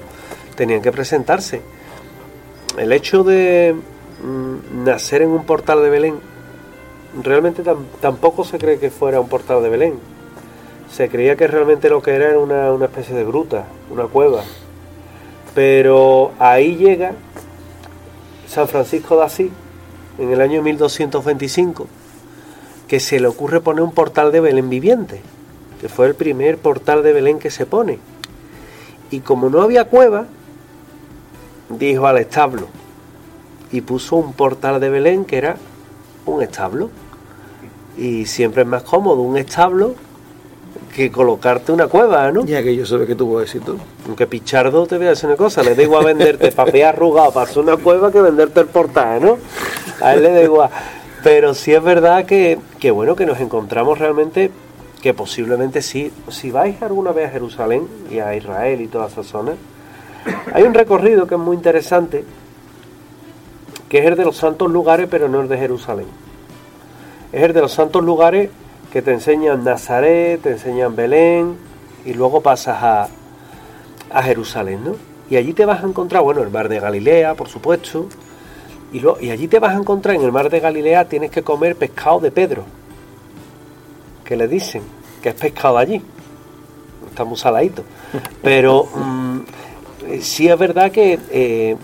tenían que presentarse el hecho de mm, nacer en un portal de Belén realmente tam tampoco se cree que fuera un portal de Belén se creía que realmente lo que era era una, una especie de gruta una cueva pero ahí llega San Francisco de Asís en el año 1225 que se le ocurre poner un portal de Belén viviente, que fue el primer portal de Belén que se pone. Y como no había cueva, dijo al establo y puso un portal de Belén que era un establo. Y siempre es más cómodo un establo que colocarte una cueva, ¿no? Ya que yo sabes que tuvo éxito. Aunque Pichardo te voy a decir una cosa, le da igual venderte papel arrugado para hacer una cueva que venderte el portal, ¿no? A él le da igual. Pero sí es verdad que, que, bueno, que nos encontramos realmente que posiblemente sí, si vais alguna vez a Jerusalén y a Israel y toda esa zona, hay un recorrido que es muy interesante, que es el de los santos lugares, pero no el de Jerusalén. Es el de los santos lugares que te enseñan Nazaret, te enseñan Belén y luego pasas a, a Jerusalén, ¿no? Y allí te vas a encontrar, bueno, el mar de Galilea, por supuesto, y, y, allí te vas a encontrar en el mar de Galilea, tienes que comer pescado de Pedro, que le dicen que es pescado allí, está muy saladito, pero mmm, sí es verdad que eh,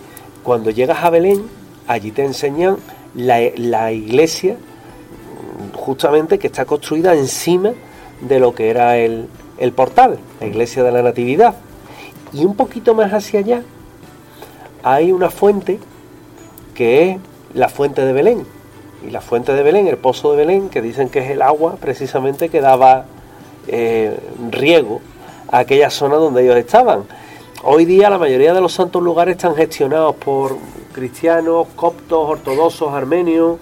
cuando llegas a Belén, allí te enseñan la, la iglesia justamente que está construida encima de lo que era el, el, portal, la iglesia de la Natividad. Y un poquito más hacia allá hay una fuente que es la fuente de Belén. Y la fuente de Belén, el pozo de Belén, que dicen que es el agua precisamente que daba eh, riego a aquella zona donde ellos estaban. Hoy día la mayoría de los santos lugares están gestionados por cristianos, coptos, ortodoxos, armenios,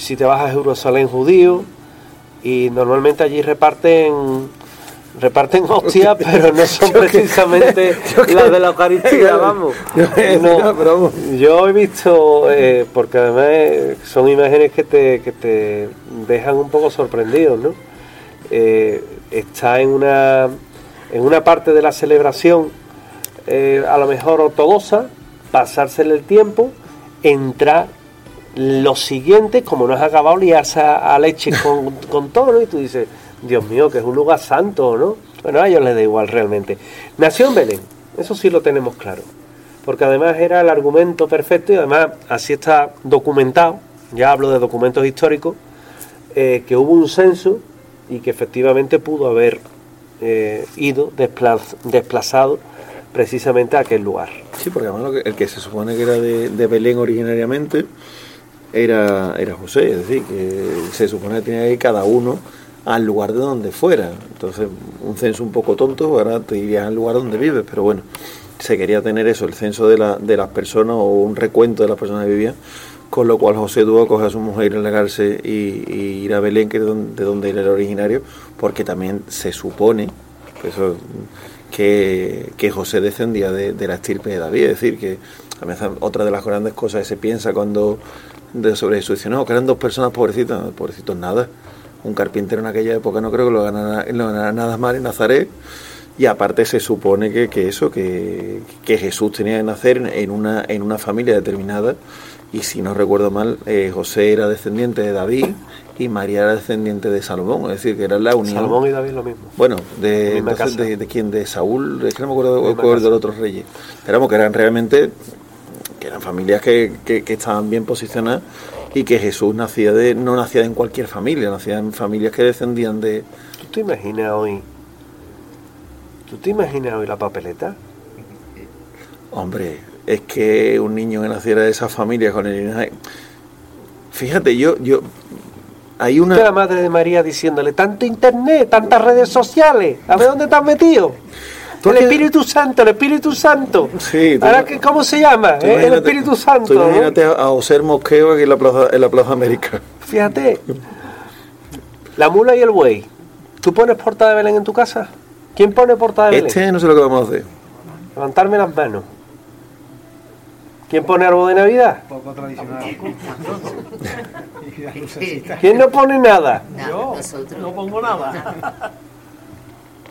si te vas a Jerusalén judío y normalmente allí reparten reparten hostias pero no son precisamente las de la Eucaristía vamos. no, yo he visto eh, porque además son imágenes que te, que te dejan un poco sorprendidos no eh, está en una en una parte de la celebración eh, a lo mejor ortodoxa pasársele el tiempo entrar lo siguiente, como no has acabado, liarse a, a leche con, con, todo, ¿no? Y tú dices, Dios mío, que es un lugar santo, ¿no? Bueno, a ellos les da igual realmente. Nació en Belén, eso sí lo tenemos claro. Porque además era el argumento perfecto y además así está documentado, ya hablo de documentos históricos, eh, que hubo un censo y que efectivamente pudo haber eh, ido desplaz, desplazado precisamente a aquel lugar. Sí, porque además el que se supone que era de, de Belén originariamente, era, era José, es decir, que se supone que tenía que ir cada uno al lugar de donde fuera. Entonces, un censo un poco tonto, ahora te irías al lugar donde vives, pero bueno, se quería tener eso, el censo de, la, de las personas o un recuento de las personas que vivían, con lo cual José tuvo que coger a su mujer, alegarse y, y ir a Belén, que es de donde, de donde él era originario, porque también se supone, eso que, que José descendía de, de la estirpe de David. Es decir, que otra de las grandes cosas que se piensa cuando de sobre no, que eran dos personas pobrecitas, pobrecitos nada. Un carpintero en aquella época no creo que lo ganara, lo ganara nada mal en Nazaret. Y aparte se supone que, que eso, que, que Jesús tenía que nacer en una, en una familia determinada. Y si no recuerdo mal, eh, José era descendiente de David y María era descendiente de Salomón, es decir, que era la unión. Salomón y David lo mismo. Bueno, de, entonces, de, de quién, de Saúl, es que no me acuerdo de, de los otros reyes. Pero que eran realmente, que eran familias que, que- que estaban bien posicionadas y que Jesús nacía de, no nacía en cualquier familia, nacía en familias que descendían de... ¿Tú te imaginas hoy? ¿Tú te imaginas hoy la papeleta? Hombre, es que un niño que naciera de esa familia con el linaje... Fíjate, yo, yo, hay Usted la una... madre de María diciéndole, tanto internet, tantas redes sociales, a ver dónde has metido. Tú El que- Espíritu Santo, el Espíritu Santo. Sí, tú Ahora, no- que, ¿cómo se llama? Eh, El Espíritu Santo. tú imagínate a, a Oser Mosqueo aquí en la Plaza, en la plaza América. Fíjate. La mula y el buey. ¿Tú pones porta de Belén en tu casa? ¿Quién pone porta de Belén? Este no sé lo que vamos a hacer. Levantarme las manos. ¿Quién pone árbol de Navidad? Poco tradicional. ¿Quién no pone nada? No, nosotros. No pongo nada.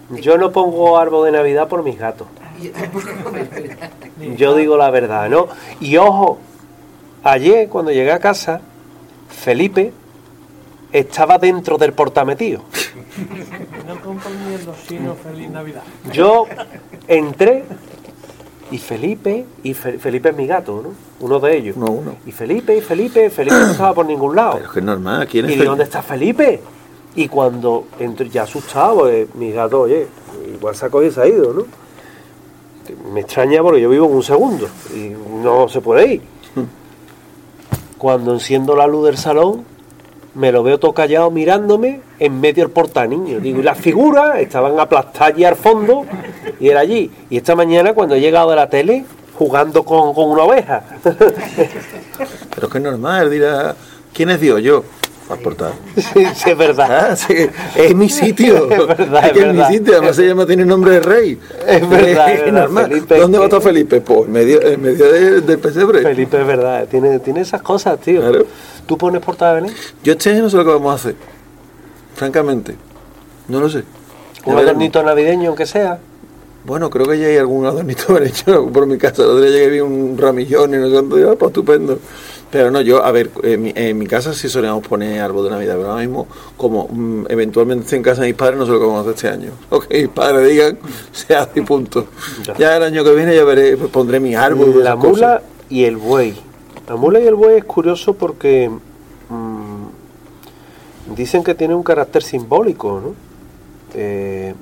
Yo no pongo árbol de Navidad por mis gatos. Yo digo la verdad, ¿no? Y ojo, ayer cuando llegué a casa, Felipe estaba dentro del portametido. No componiendo sino feliz Navidad. Yo entré y Felipe, y Fe- Felipe es mi gato, ¿no? Uno de ellos. Uno, uno. Y Felipe, y Felipe, Felipe no estaba por ningún lado. Pero es que es normal, ¿quién Y es digo, ¿dónde está Felipe? Y cuando entré, ya asustado, porque mi gato, oye, igual se ha cogido y se ha ido, ¿no? Me extraña porque yo vivo en un segundo y no se puede ir. Cuando enciendo la luz del salón, me lo veo todo callado mirándome en medio del portaniño. Digo, y las figuras estaban aplastadas allí al fondo y era allí. Y esta mañana, cuando he llegado de la tele, jugando con, con una oveja. Pero es que es normal, dirá, ¿quién es Dios? Yo. Para portar. sí, sí, es verdad. Ah, sí, es mi sitio. Es verdad, Es que es es mi verdad. sitio, además se llama, tiene nombre de rey. Es verdad, es verdad, normal. Felipe, ¿Dónde va a estar Felipe? Pues en medio, en medio de- del pesebre. Felipe es verdad, tiene, tiene esas cosas, tío. Claro. ¿Tú pones portada de Belén? Yo este año no sé lo que vamos a hacer. Francamente. No lo sé. Un adornito navideño, aunque sea. Bueno, creo que ya hay algún adornito hecho por mi casa. El otro día llegué vi un ramillón y no sé cuánto. Digo, "Ah, pues estupendo. Pero no, yo, a ver, en mi, en mi casa sí solíamos poner árbol de Navidad, pero ahora mismo, como mm, eventualmente en casa de mis padres, no sé lo que vamos a hacer este año. Lo que mis padres digan, se hace y punto. Ya. Ya el año que viene ya veré, pues pondré mi árbol. y la mula cosas. y el buey. La mula y el buey es curioso porque mm, dicen que tiene un carácter simbólico, ¿no? Eh,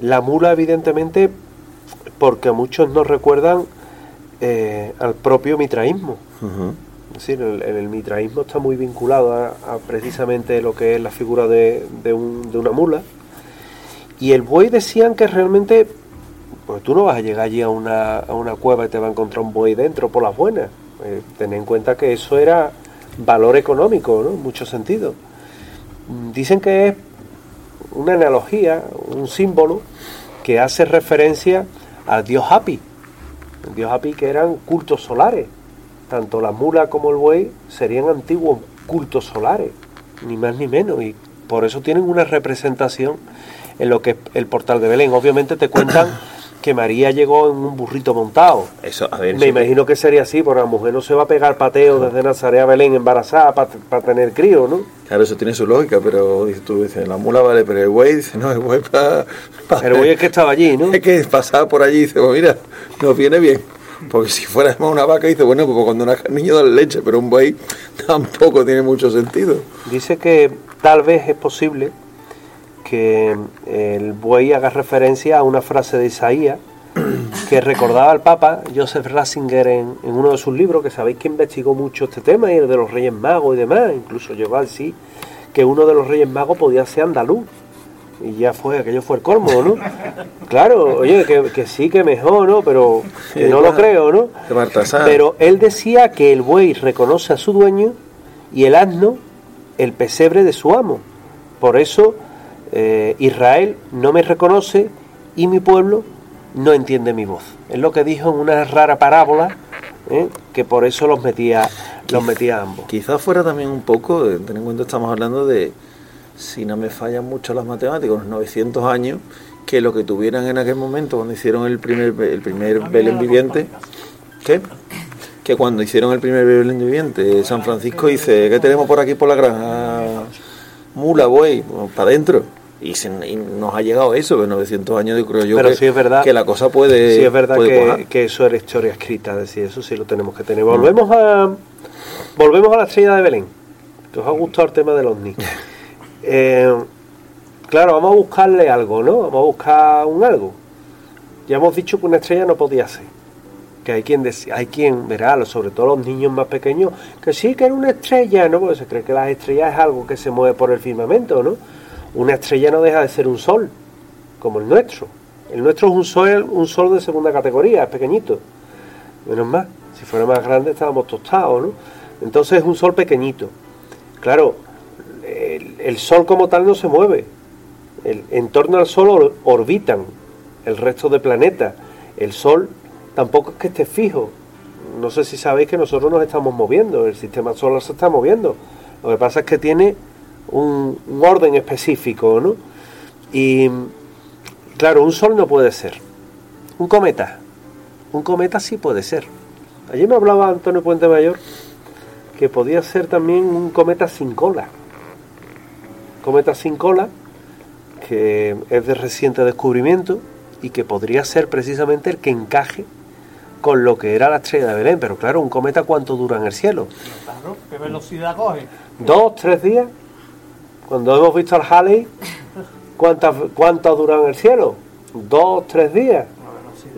la mula, evidentemente, porque a muchos nos recuerdan eh, al propio mitraísmo. Es decir, el, el mitraísmo está muy vinculado a, a precisamente lo que es la figura de, de un- de una mula. Y el buey decían que realmente, pues tú no vas a llegar allí a una, a una cueva y te va a encontrar un buey dentro por las buenas. Eh, ten en cuenta que eso era valor económico, ¿no? En muchos sentidos. Mm, Dicen que es una analogía, un símbolo que hace referencia al dios Hapi. El dios Hapi que eran cultos solares. Tanto la mula como el buey serían antiguos cultos solares, ni más ni menos. Y por eso tienen una representación en lo que es el portal de Belén. Obviamente te cuentan que María llegó en un burrito montado. Eso, a ver. Me eso- imagino que sería así, porque la mujer no se va a pegar pateo desde Nazaret a Belén embarazada para tener crío, ¿no? Claro, eso tiene su lógica, pero tú dices, la mula vale, pero el buey dice, no, el buey para. El buey es que estaba allí, ¿no? Es que pasaba por allí y dice, pues mira, nos viene bien. Porque si fuera más una vaca, dice, bueno, pues cuando un niño da leche, pero un buey tampoco tiene mucho sentido. Dice que tal vez es posible que el buey haga referencia a una frase de Isaías que recordaba al Papa Joseph Ratzinger en, en uno de sus libros, que sabéis que investigó mucho este tema y el de los Reyes Magos y demás, incluso llegó a decir que uno de los Reyes Magos podía ser andaluz. Y ya fue, aquello fue el colmo, ¿no? Claro, oye, que, que sí, que mejor, ¿no? Pero que no lo creo, ¿no? Pero él decía que el buey reconoce a su dueño y el asno el pesebre de su amo. Por eso eh, Israel no me reconoce y mi pueblo no entiende mi voz. Es lo que dijo en una rara parábola, ¿eh? que por eso los metía, los metía a ambos. Quizás fuera también un poco, eh, ten en cuenta estamos hablando de, si no me fallan mucho las matemáticas, unos 900 años, que lo que tuvieran en aquel momento cuando hicieron el primer, el primer Belén viviente, ¿qué? Que cuando hicieron el primer Belén viviente, San Francisco dice, ¿qué tenemos por aquí por la granja? Mula, buey, para adentro. Y, se- y nos ha llegado eso, que 900 años, yo creo yo Pero que, sí es verdad- que la cosa puede, sí, es verdad puede que, eso era historia escrita, es decir, eso sí lo tenemos que tener. Volvemos a volvemos a la estrella de Belén. Que os ha gustado el tema del ovni. Eh, claro, vamos a buscarle algo, ¿no? Vamos a buscar un algo. Ya hemos dicho que una estrella no podía ser. Que hay quien hay quien verá, sobre todo los niños más pequeños, que sí que era una estrella, ¿no? Porque se cree que las estrellas es algo que se mueve por el firmamento, ¿no? Una estrella no deja de ser un sol, como el nuestro. El nuestro es un sol, un sol de segunda categoría, es pequeñito. Menos más, si fuera más grande estábamos tostados, ¿no? Entonces es un sol pequeñito. Claro, el, sol como tal no se mueve. En torno al sol or- orbitan el resto de planetas. El sol tampoco es que esté fijo. No sé si sabéis que nosotros nos estamos moviendo, el sistema solar se está moviendo. Lo que pasa es que tiene un, un orden específico, ¿no? Y claro, un sol no puede ser. Un cometa. Un cometa sí puede ser. Ayer me hablaba Antonio Puente Mayor que podía ser también un cometa sin cola. Cometa sin cola, que es de reciente descubrimiento y que podría ser precisamente el que encaje con lo que era la estrella de Belén. Pero claro, un cometa cuánto dura en el cielo. Claro, ¿qué velocidad coge? ¿Dos, tres días? Cuando hemos visto al Halley, ¿cuántas, ¿cuánto dura en el cielo? Dos, tres días.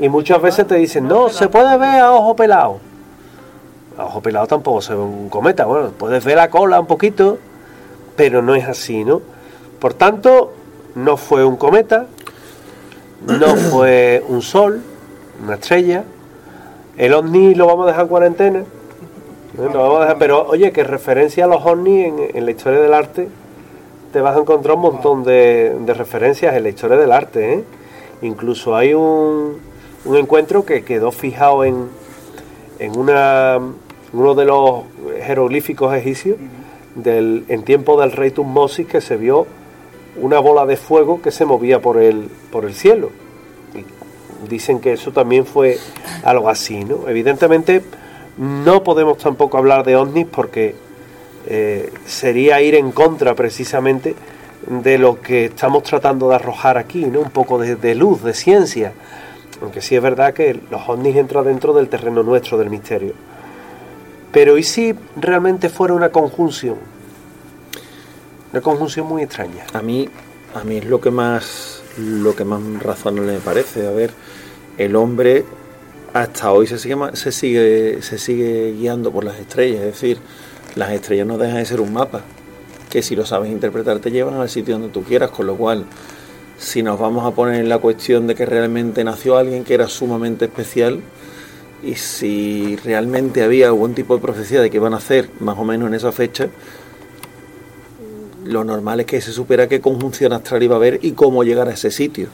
Y muchas veces te dicen, no, se puede ver a ojo pelado. A ojo pelado tampoco se ve un cometa. Bueno, puedes ver la cola un poquito, pero no es así, ¿no? Por tanto, no fue un cometa, no fue un sol, una estrella. El ovni lo vamos a dejar en cuarentena. ¿eh? Lo vamos a dejar, pero oye, que referencia a los ovnis en, en la historia del arte, te vas a encontrar un montón de, de referencias en la historia del arte. ¿eh? Incluso hay un, un encuentro que quedó fijado en, en una, uno de los jeroglíficos egipcios del, en tiempo del rey Tutmosis que se vio una bola de fuego que se movía por el, por el cielo. Y dicen que eso también fue algo así, ¿no? Evidentemente no podemos tampoco hablar de ovnis porque eh, sería ir en contra precisamente de lo que estamos tratando de arrojar aquí, ¿no? Un poco de, de luz, de ciencia. Aunque sí es verdad que los ovnis entran dentro del terreno nuestro, del misterio. Pero ¿y si realmente fuera una conjunción? Una conjunción muy extraña. A mí, a mí es lo que más, lo que más razonable me parece. A ver, el hombre hasta hoy se sigue, se sigue, se sigue guiando por las estrellas. Es decir, las estrellas no dejan de ser un mapa que si lo sabes interpretar te llevan al sitio donde tú quieras. Con lo cual, si nos vamos a poner en la cuestión de que realmente nació alguien que era sumamente especial y si realmente había algún tipo de profecía de que iban a hacer más o menos en esa fecha, lo normal es que se supiera qué conjunción astral iba a haber y cómo llegar a ese sitio.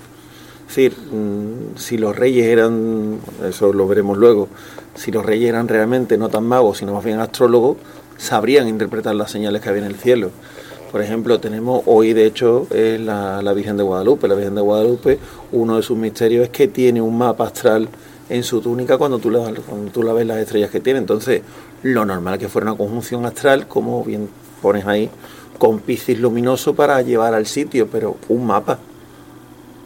Es decir, mm, si los reyes eran, eso lo veremos luego, si los reyes eran realmente no tan magos, sino más bien astrólogos, sabrían interpretar las señales que había en el cielo. Por ejemplo, tenemos hoy, de hecho, es la, la Virgen de Guadalupe. La Virgen de Guadalupe, uno de sus misterios es que tiene un mapa astral en su túnica cuando tú la, cuando tú la ves las estrellas que tiene. Entonces, lo normal es que fuera una conjunción astral, como bien pones ahí, con Piscis luminoso para llevar al sitio, pero un mapa.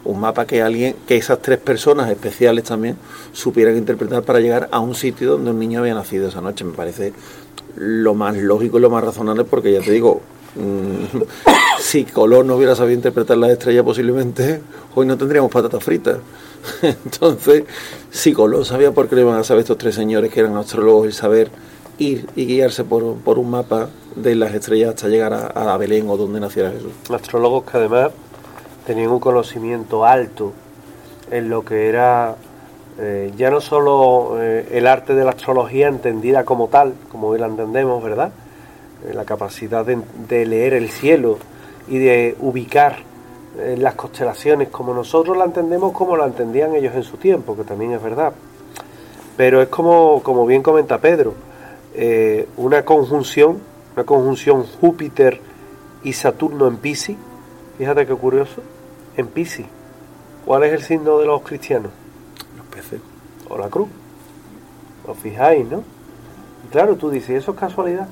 Un mapa que alguien, que esas tres personas especiales también supieran interpretar para llegar a un sitio donde un niño había nacido esa noche. Me parece lo más lógico y lo más razonable, porque ya te digo, mm, si Colón no hubiera sabido interpretar las estrellas, posiblemente hoy no tendríamos patatas fritas. Entonces, si Colón sabía por qué le iban a saber estos tres señores que eran astrólogos y saber ir y guiarse por, por un mapa de las estrellas hasta llegar a, a Belén o donde naciera Jesús. astrólogos que además tenían un conocimiento alto en lo que era eh, ya no solo eh, el arte de la astrología entendida como tal, como hoy la entendemos, ¿verdad? Eh, la capacidad de, leer el cielo y de ubicar las constelaciones como nosotros la entendemos, como la entendían ellos en su tiempo, que también es verdad. Pero es como, como bien comenta Pedro, una conjunción, una conjunción Júpiter y Saturno en Piscis. Fíjate qué curioso, en Piscis. ¿Cuál es el signo de los cristianos? O la cruz. ¿Os fijáis, no? Y claro, tú dices, ¿eso es casualidad?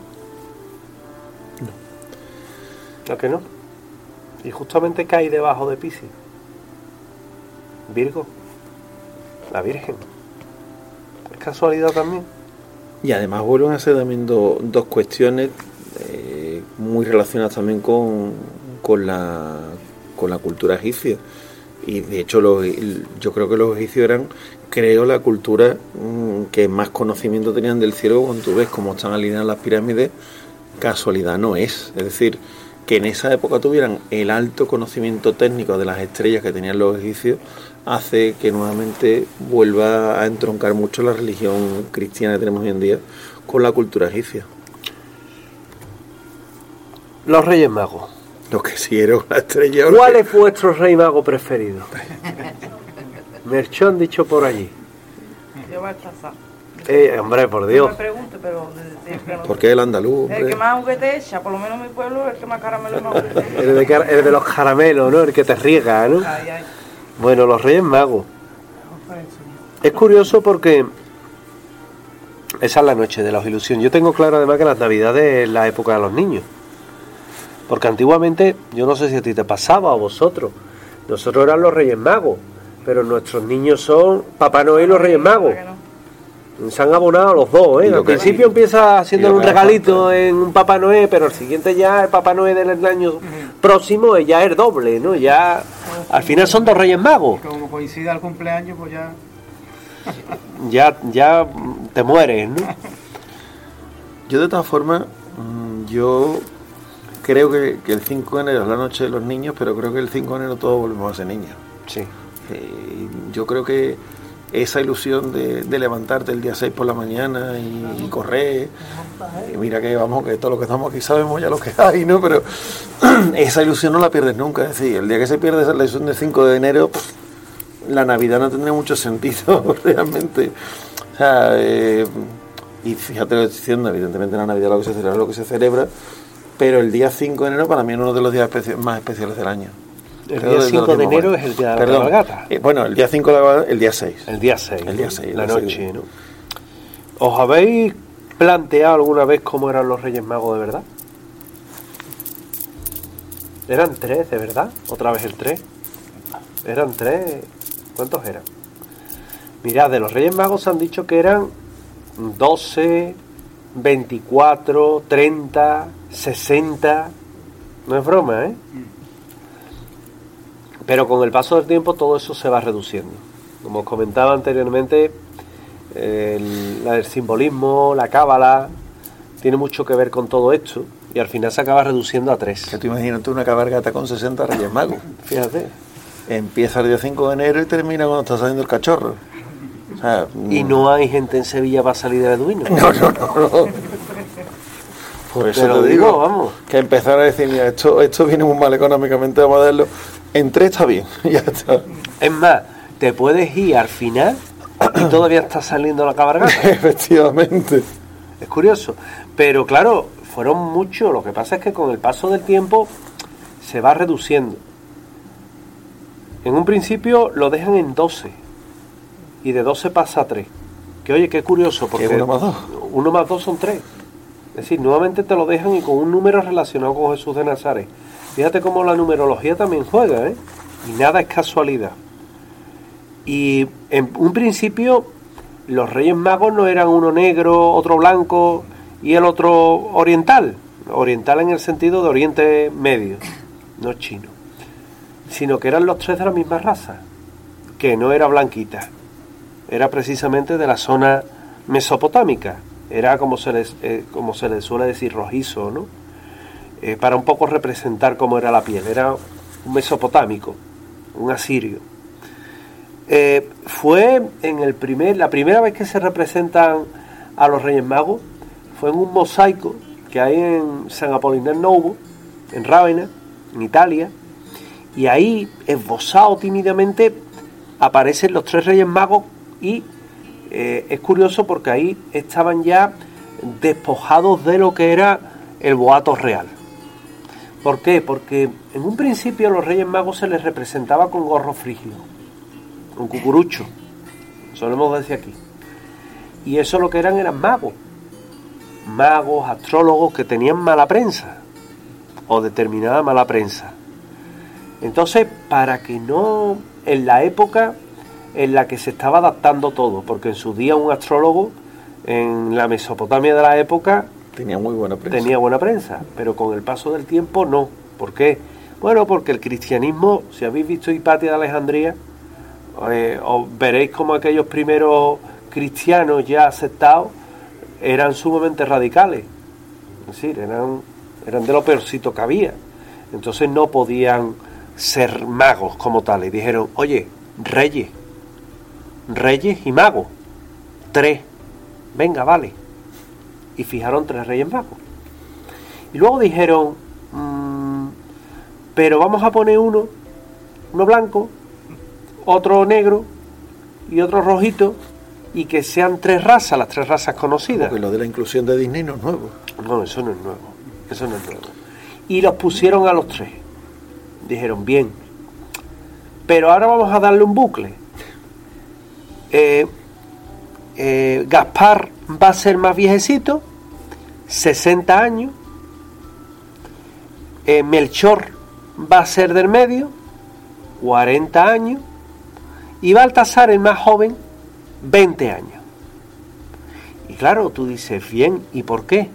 No. ¿A que no? Y justamente cae debajo de Piscis. Virgo. La Virgen. ¿Es casualidad también? Y además vuelven a ser también do- dos cuestiones eh, muy relacionadas también con, con, la, con la cultura egipcia. Y de hecho los- yo creo que los egipcios eran, creo, la cultura mm, que más conocimiento tenían del cielo. Cuando tú ves cómo están alineadas las pirámides, casualidad no es. Es decir, que en esa época tuvieran el alto conocimiento técnico de las estrellas que tenían los egipcios hace que nuevamente vuelva a entroncar mucho la religión cristiana que tenemos hoy en día con la cultura egipcia. Los Reyes Magos. Lo que era una estrella. ¿Cuál es vuestro rey mago preferido? Merchón dicho por allí. Yo voy a. Eh, hombre, por No Dios. me pregunte, pero no. Porque el andaluz, El que más juguete echa, por lo menos en mi pueblo, el que más caramelo más. El de, car- el de los caramelos, ¿no? El que te riega, ¿no? Ay, ay. Bueno, los Reyes Magos. Es curioso porque esa es la noche de la ilusión. Yo tengo claro además que las navidades es la época de los niños. Porque antiguamente, yo no sé si a ti te pasaba o a vosotros, nosotros eran los Reyes Magos, pero nuestros niños son Papá Noel y los Reyes Magos. Se han abonado los dos, ¿eh? lo Al principio empieza lo un regalito en un Papá Noel, pero el siguiente ya el Papá Noel del año próximo ya es doble, ¿no? Ya al final son dos Reyes Magos. Como coincida el cumpleaños, pues ya. Ya ya te mueres, ¿no? Yo de todas formas, mm, yo creo que, que el 5 de enero es la noche de los niños, pero creo que el 5 de enero todos volvemos a ser niños. Sí. Eh, yo creo que esa ilusión de, levantarte el día 6 por la mañana y, correr, y mira que vamos, que todo lo que estamos aquí sabemos ya lo que hay, ¿no? Pero esa ilusión no la pierdes nunca. Es decir, el día que se pierde esa ilusión del 5 de enero, pff, la Navidad no tendría mucho sentido realmente. O sea, eh, y fíjate lo que estoy diciendo, evidentemente la Navidad lo que se celebra es lo que se celebra, pero el día 5 de enero para mí es uno de los días más especiales del año. El día desde 5 los de enero es el día de la cabalgata. eh, bueno, el día 5 de la cabalgata, el día 6. El día 6. El día 6, La día noche. ¿no? ¿Os habéis planteado alguna vez cómo eran los Reyes Magos de verdad? ¿Eran tres, de verdad? ¿Otra vez el tres? ¿Eran tres? ¿Cuántos eran? Mirad, de los Reyes Magos han dicho que eran 12, 24, 30, 60. No es broma, ¿eh? Pero con el paso del tiempo todo eso se va reduciendo. Como os comentaba anteriormente, el, la- el simbolismo, la cábala, tiene mucho que ver con todo esto y al final se acaba reduciendo a tres. Que tú imagínate una cabalgata con 60 Reyes Magos. Fíjate. Empieza el día 5 de enero y termina cuando está saliendo el cachorro. O sea, Y no hay gente en Sevilla para salir de beduino. No, no, no, no. Por eso Te lo digo, vamos. que empezar a decir, mira, esto, esto viene muy mal económicamente, vamos a darlo. En tres está bien, ya está. Es más, te puedes ir al final y todavía está saliendo la cabalgata. Efectivamente. Es curioso. Pero claro, fueron muchos. Lo que pasa es que con el paso del tiempo se va reduciendo. En un principio lo dejan en 12. Y de 12 pasa a 3. Que oye, qué curioso, porque uno más dos. uno más dos son 3. Es decir, nuevamente te lo dejan y con un número relacionado con Jesús de Nazaret. Fíjate cómo la numerología también juega, ¿eh? Y nada es casualidad. Y en un principio los Reyes Magos no eran uno negro, otro blanco y el otro oriental. Oriental en el sentido de Oriente Medio, no chino. Sino que eran los tres de la misma raza, que no era blanquita. Era precisamente de la zona mesopotámica. Era como se les, eh, como se les suele decir rojizo, ¿no? Eh, para un poco representar cómo era la piel. Era un mesopotámico, un asirio. Eh, fue en el primer, la primera vez que se representan a los Reyes Magos fue en un mosaico que hay en San Apolinar Novo, en Rávena, en Italia, Y ahí, esbozado tímidamente, aparecen los tres reyes magos y eh, es curioso porque ahí estaban ya despojados de lo que era el boato real. ¿Por qué? Porque en un principio a los reyes magos se les representaba con gorro frigio, con cucurucho, solemos decir aquí. Y eso lo que eran eran magos, magos, astrólogos que tenían mala prensa o determinada mala prensa. Entonces, para que no, en la época en la que se estaba adaptando todo, porque en su día un astrólogo en la Mesopotamia de la época Tenía muy buena prensa. tenía buena prensa, pero con el paso del tiempo no. ¿Por qué? Bueno, porque el cristianismo, si habéis visto Hipatia de Alejandría, eh, veréis como aquellos primeros cristianos ya aceptados eran sumamente radicales. Es decir, eran, eran de lo peorcito que había. Entonces no podían ser magos como tales. Dijeron, oye, reyes, reyes y magos, tres, venga, vale. Y fijaron tres reyes magos. Y luego dijeron, "Mm, pero vamos a poner uno, uno blanco, otro negro y otro rojito, y que sean tres razas, las tres razas conocidas. Porque lo de la inclusión de Disney no es nuevo. No, eso no es nuevo. Eso no es nuevo. Y los pusieron a los tres. Dijeron, bien. Pero ahora vamos a darle un bucle. Eh, eh, Gaspar va a ser más viejecito, 60 años. Eh, Melchor va a ser del medio, 40 años. Y Baltasar, el más joven, 20 años. Y claro, tú dices, bien, ¿y por qué?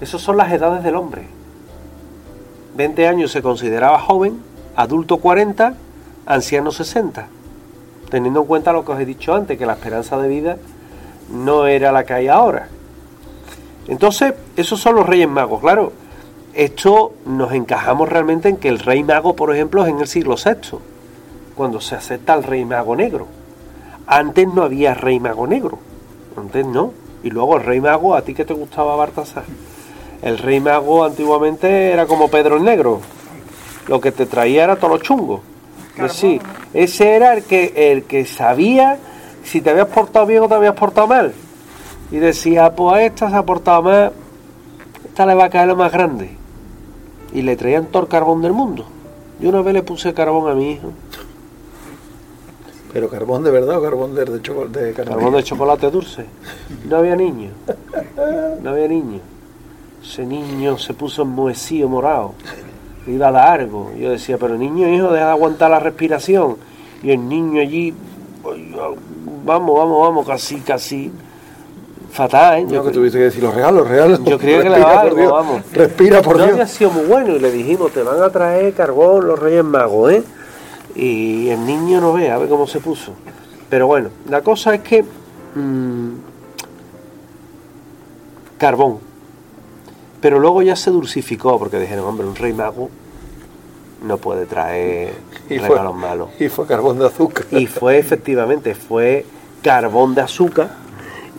Esas son las edades del hombre. 20 años se consideraba joven, adulto 40, anciano 60. Teniendo en cuenta lo que os he dicho antes, que la esperanza de vida no era la que hay ahora. Entonces, esos son los reyes magos, claro. Esto nos encajamos realmente en que el rey mago, por ejemplo, es en el siglo VI, cuando se acepta al rey mago negro. Antes no había rey mago negro, antes no. Y luego el rey mago, ¿a ti que te gustaba Bartasar? El rey mago antiguamente era como Pedro el Negro. Lo que te traía era todo lo chungo. Pues sí, ese era el que, el que sabía si te habías portado bien o te habías portado mal. Y decía, pues esta se ha portado mal, esta le va a caer lo más grande. Y le traían todo el carbón del mundo. Yo una vez le puse carbón a mi hijo. Pero carbón de verdad o carbón de, de, choco- de caramelo? Carbón de chocolate dulce. No había niño. No había niño. Ese niño se puso enmohecido, morado. Iba algo. Yo decía, pero niño, hijo, deja de aguantar la respiración. Y el niño allí, vamos, vamos, vamos, casi, casi. Fatal, ¿eh? No, Yo que tuviste que decir los regalos, regalos. Yo creía que le algo, Dios. vamos. Respira por no Dios. había sido muy bueno y le dijimos, te van a traer carbón los Reyes Magos, ¿eh? Y el niño no ve, a ver cómo se puso. Pero bueno, la cosa es que... mm, carbón. Pero luego ya se dulcificó porque dijeron, hombre, un rey mago no puede traer Y fue, regalos malos. y fue carbón de azúcar. Y fue efectivamente, fue carbón de azúcar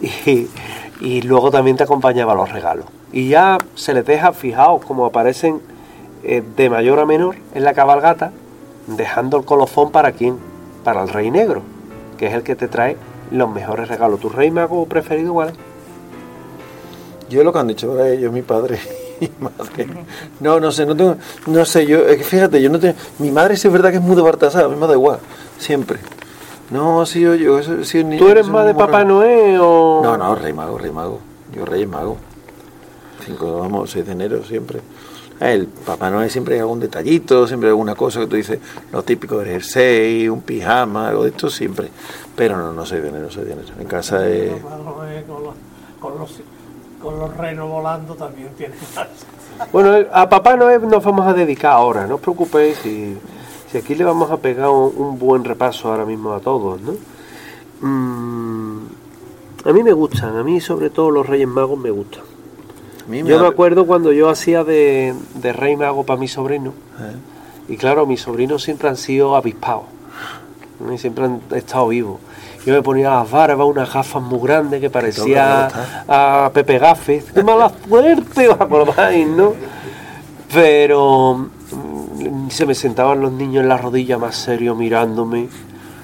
y, y luego también te acompañaba los regalos. Y ya se les deja, fijaos, como aparecen eh, de mayor a menor en la cabalgata, dejando el colofón para quién? Para el rey negro, que es el que te trae los mejores regalos. ¿Tu rey mago preferido cuál es? Yo lo que han dicho ahora ellos, mi padre y mi madre. No, no sé, no tengo, no sé, yo, es que fíjate, yo no tengo, mi madre sí es verdad que es muy de Bartasar, a mí me da igual, siempre. No, sí, yo, yo, eso, sí, ni- ¿Tú eres más de Papá. Noel o...? No, no, Rey Mago, Rey Mago. Yo Rey Mago. 5, vamos, 6 de enero siempre. El Papá Noel siempre hay algún detallito, siempre hay alguna cosa que tú dices, lo típico del jersey, un pijama, algo de esto siempre. Pero no, no 6 de enero, 6 de enero. En casa es... Noel con los, con los, con los renos volando también tiene más. Bueno, a Papá Noel nos vamos a dedicar ahora, no os preocupéis si, si aquí le vamos a pegar un, un buen repaso ahora mismo a todos, ¿no? Mm, a mí me gustan, a mí sobre todo los Reyes Magos me gustan. Me Yo da- me acuerdo cuando yo hacía de, de Rey Mago para mi sobrino, ¿Eh? y claro, mis sobrinos siempre han sido avispados, ¿no? y siempre han estado vivos. Yo me ponía las barbas, unas gafas muy grandes que parecía a Pepe Gaffes. ¡Qué mala suerte! ¿Os acordáis, no? Pero se me sentaban los niños en la rodilla más serio mirándome.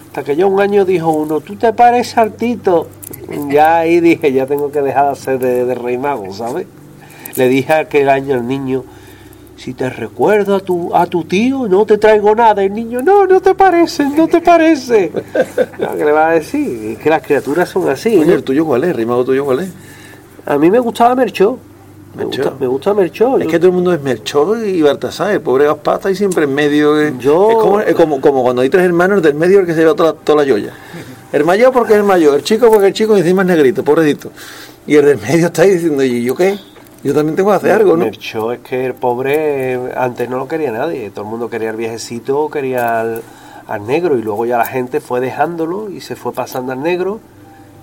Hasta que ya un año dijo uno, tú te pareces al Tito. Ya ahí dije, ya tengo que dejar de ser de, de rey mago, ¿sabes? Le dije aquel año al niño, si te recuerdo a tu, a tu tío, no te traigo nada. El niño, no, no te parece, no te parece. ¿Qué le va a decir? Es que las criaturas son así. Oye, ¿no? ¿el tuyo cuál es? ¿El rimago tuyo cuál es? A mí me gustaba Me gusta, me gusta Merchó. Es que todo el mundo es Melchor y Baltasar, el pobre Gaspar está ahí siempre en medio. eh. Yo- Es, como, es como, como cuando hay tres hermanos, del medio el que se lleva toda, toda la joya. El mayor porque es el mayor, el chico porque el chico encima es negrito, pobrecito. Y el del medio está ahí diciendo, ¿y yo qué? Yo también tengo que hacer algo, ¿no? Merchó es que el pobre antes no lo quería nadie. Todo el mundo quería al viejecito, quería al, al negro y luego ya la gente fue dejándolo y se fue pasando al negro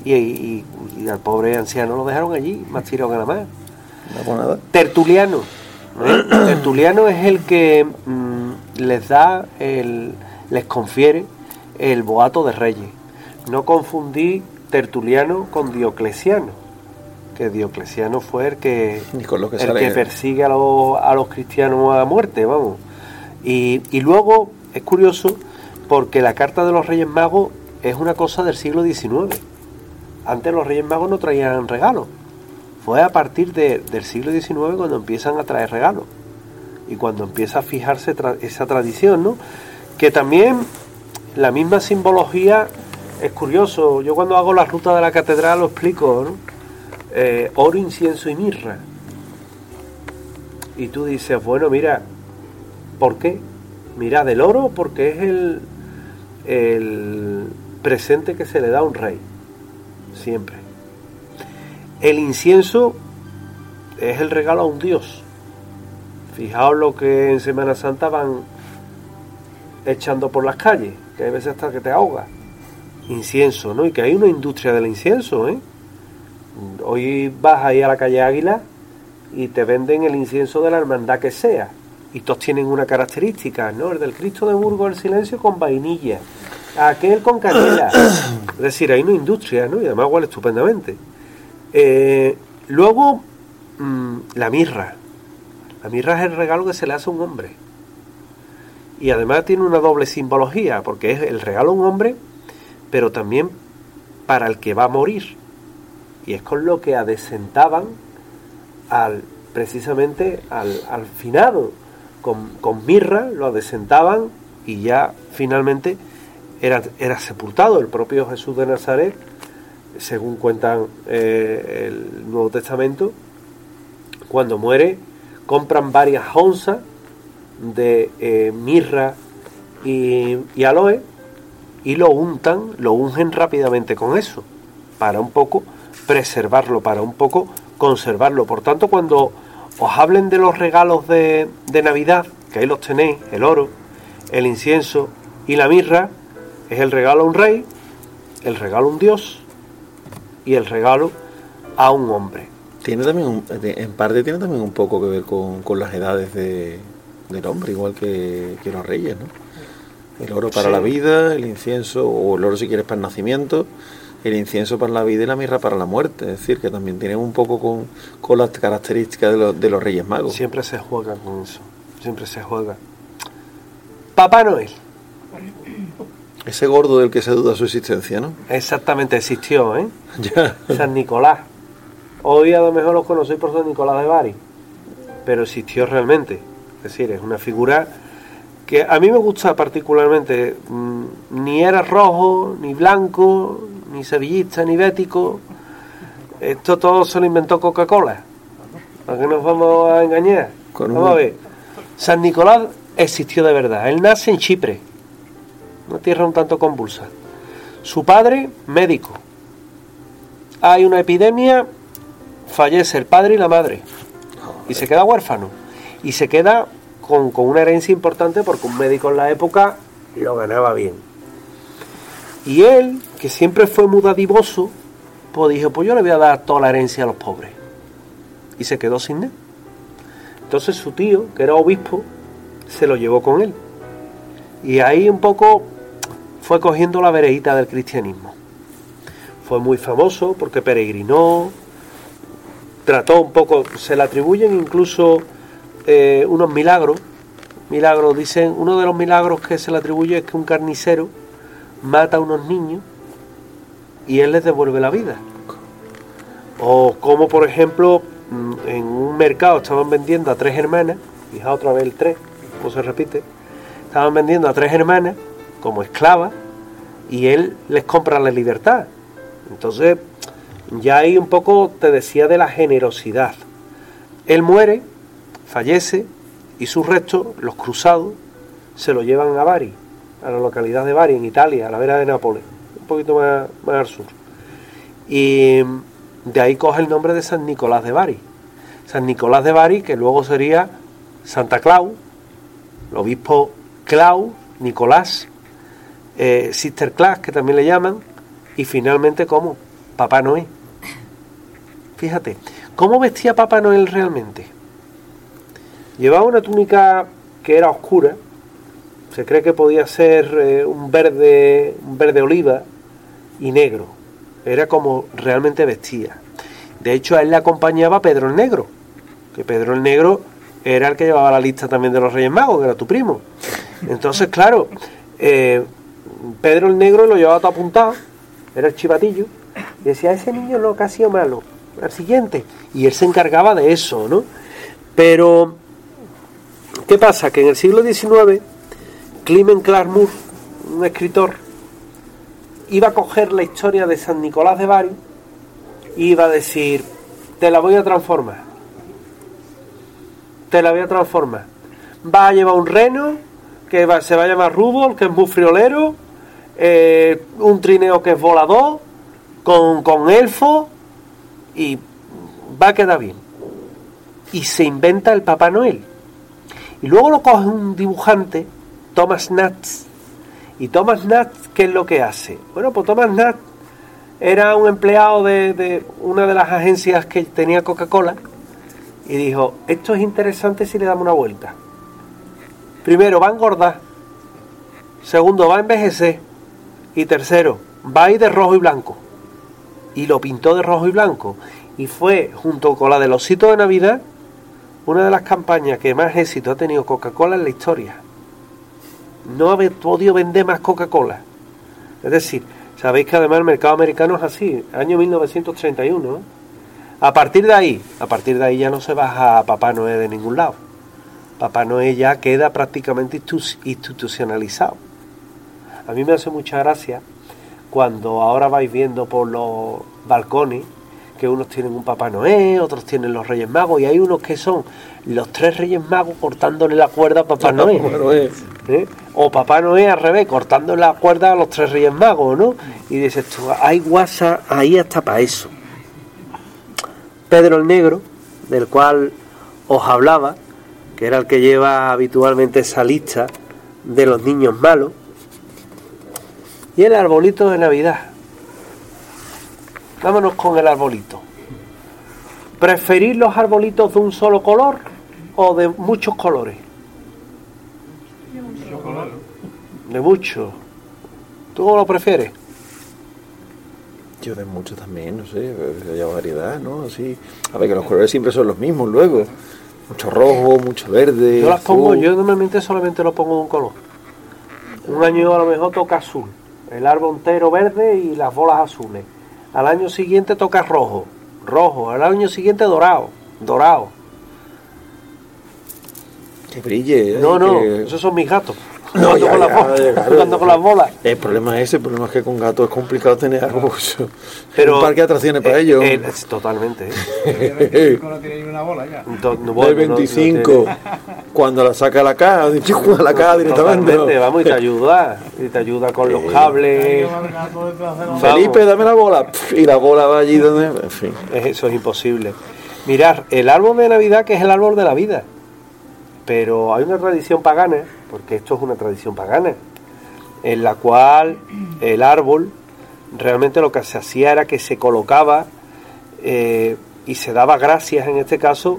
y, y- y al pobre anciano lo dejaron allí, más tirado que nada más. Tertuliano. ¿eh? Tertuliano es el que mm, les da, el, les confiere el boato de reyes. No confundí Tertuliano con Diocleciano, que Diocleciano fue el que, lo el sale. que persigue a los, a los cristianos a muerte, vamos. Y, y luego es curioso porque la carta de los Reyes Magos es una cosa del siglo XIX. Antes los Reyes Magos no traían regalos. Fue a partir de- del siglo XIX cuando empiezan a traer regalos. Y cuando empieza a fijarse esa tradición, ¿no? Que también la misma simbología es curioso. Yo cuando hago la ruta de la catedral lo explico, ¿no? Eh, oro, incienso y mirra. Y tú dices, bueno, mira, ¿por qué? Mira, del oro porque es el, el presente que se le da a un rey. Siempre. El incienso es el regalo a un dios. Fijaos lo que en Semana Santa van echando por las calles, que hay veces hasta que te ahoga. Incienso, ¿no? Y que hay una industria del incienso, ¿eh? Hoy vas ahí a la calle Águila y te venden el incienso de la hermandad que sea. Y todos tienen una característica, ¿no? El del Cristo de Burgos, el silencio con vainilla. Aquel con canela. Es decir, hay una industria, ¿no? Y además huele estupendamente. Eh, luego, mm, la mirra. La mirra es el regalo que se le hace a un hombre. Y además tiene una doble simbología, porque es el regalo a un hombre, pero también para el que va a morir. Y es con lo que adesentaban al, precisamente al, al finado. Con, con mirra lo adesentaban y ya finalmente era, era sepultado. El propio Jesús de Nazaret, según cuentan eh, el Nuevo Testamento, cuando muere, compran varias onzas de eh, mirra y, y aloe y lo untan, lo ungen rápidamente con eso, para un poco preservarlo, para un poco conservarlo. Por tanto, cuando os hablen de los regalos de, de Navidad, que ahí los tenéis, el oro, el incienso y la mirra, es el regalo a un rey, el regalo a un dios y el regalo a un hombre. Tiene también, un- en parte tiene también un poco que ver con, con las edades de, del hombre, igual que, que los reyes, ¿no? El oro para Sí. la vida, el incienso, o el oro si quieres para el nacimiento, el incienso para la vida y la mirra para la muerte. Es decir, que también tienen un poco con, con las características de los, de los reyes magos. Siempre se juega con eso, siempre se juega. Papá Noel, Ese gordo del que se duda su existencia, ¿no? exactamente existió, ¿eh? Ya. San Nicolás. Hoy a lo mejor lo conocéis por San Nicolás de Bari, pero existió realmente. Es decir, es una figura que a mí me gusta particularmente. Mm, Ni era rojo, ni blanco, ni sevillista, ni bético. Esto todo se lo inventó Coca-Cola. ¿Para qué nos vamos a engañar? Con un- Vamos a ver. San Nicolás existió de verdad. Él nace en Chipre, una tierra un tanto convulsa. Su padre, médico. Hay una epidemia, fallece el padre y la madre. Y se queda huérfano. Y se queda con, con una herencia importante porque un médico en la época lo ganaba bien. Y él, que siempre fue muy dadivoso, pues dijo, pues yo le voy a dar toda la herencia a los pobres. Y se quedó sin nada. Entonces su tío, que era obispo, se lo llevó con él. Y ahí un poco fue cogiendo la veredita del cristianismo. Fue muy famoso porque peregrinó, trató un poco, se le atribuyen incluso eh, unos milagros, milagros, dicen, uno de los milagros que se le atribuye es que un carnicero mata a unos niños y él les devuelve la vida. O como por ejemplo mm, en un mercado estaban vendiendo a tres hermanas, fijaos otra vez el tres, como se repite, estaban vendiendo a tres hermanas como esclavas y él les compra la libertad. Entonces, ya ahí un poco te decía de la generosidad. Él muere, fallece y sus restos, los cruzados, se lo llevan a Bari, a la localidad de Bari, en Italia, a la vera de Nápoles, un poquito más, al sur. Y de ahí coge el nombre de San Nicolás de Bari. San Nicolás de Bari, que luego sería Santa Claus, el obispo Claus, Nicolás, eh, Sister Claus, que también le llaman, y finalmente como Papá Noé. Fíjate, ¿cómo vestía Papá Noel realmente? Llevaba una túnica que era oscura, se cree que podía ser eh, un verde, un verde oliva y negro. Era como realmente vestía. De hecho, a él le acompañaba Pedro el Negro, que Pedro el Negro era el que llevaba la lista también de los Reyes Magos, que era tu primo. Entonces, claro, eh, Pedro el Negro lo llevaba todo apuntado, era el chivatillo, y decía, ese niño lo que ha sido malo, al siguiente. Y él se encargaba de eso, ¿no? Pero, ¿qué pasa? Que en el siglo XIX, Clement Clark un escritor, iba a coger la historia de San Nicolás de Bari y iba a decir, te la voy a transformar. Te la voy a transformar. Va a llevar un reno que va- se va a llamar Rudolf, que es muy friolero, eh, un trineo que es volador, con, con elfo, y va a quedar bien. Y se inventa el Papá Noel. Y luego lo coge un dibujante, Thomas Nats. Y Thomas Nats, ¿qué es lo que hace? Bueno, pues Thomas Nats era un empleado de, de una de las agencias que tenía Coca-Cola y dijo, esto es interesante si le damos una vuelta. Primero, va a engordar. Segundo, va a envejecer. Y tercero, va a ir de rojo y blanco. Y lo pintó de rojo y blanco. Y fue, junto con la del osito de Navidad, una de las campañas que más éxito ha tenido Coca-Cola en la historia. No haber podido vender más Coca-Cola. Es decir, sabéis que además el mercado americano es así, año 1931. ¿eh? A partir de ahí, a partir de ahí ya no se baja a Papá Noé de ningún lado. Papá Noé ya queda prácticamente institu- institucionalizado. A mí me hace mucha gracia cuando ahora vais viendo por los balcones que unos tienen un Papá Noé, otros tienen los Reyes Magos y hay unos que son los tres Reyes Magos cortándole la cuerda a Papá Noé. Bueno, eh. O Papá Noé al revés, cortando la cuerda a los tres Reyes Magos, ¿no? Y dices tú, hay guasa ahí hasta para eso. Pedro el Negro, del cual os hablaba, que era el que lleva habitualmente esa lista de los niños malos, y el arbolito de Navidad. Vámonos con el arbolito. ¿Preferís los arbolitos de un solo color o de muchos colores? De muchos. ¿Tú cómo lo prefieres? yo de mucho también, no sé, haya variedad, ¿no? Así. A ver, que los colores siempre son los mismos luego. Mucho rojo, mucho verde. Yo las pongo, yo normalmente solamente lo pongo de un color. Un año a lo mejor toca azul, el árbol entero verde y las bolas azules. Al año siguiente toca rojo, rojo. Al año siguiente dorado, dorado. Que brille. ¿eh? No, no, que- esos son mis gatos. No, jugando ya, con, las ya, bolas, ya, claro, jugando con las bolas. El problema es ese, el problema es que con gatos es complicado tener algo. pues, Pero, un parque de atracciones para eh, ellos. eh, es totalmente. ¿eh? no tiene ni una bola ya. Do- no, Del bueno, no- no 25, tiene- cuando la saca a la caja, a la caja directamente. Totalmente, vamos, y te ayuda. Y te ayuda con los cables. Felipe, dame la bola. Y la bola va allí donde. En fin. Es- Eso es imposible. Mirar, el árbol de Navidad que es el árbol de la vida. Pero hay una tradición pagana, porque esto es una tradición pagana, en la cual el árbol realmente lo que se hacía era que se colocaba eh, y se daba gracias en este caso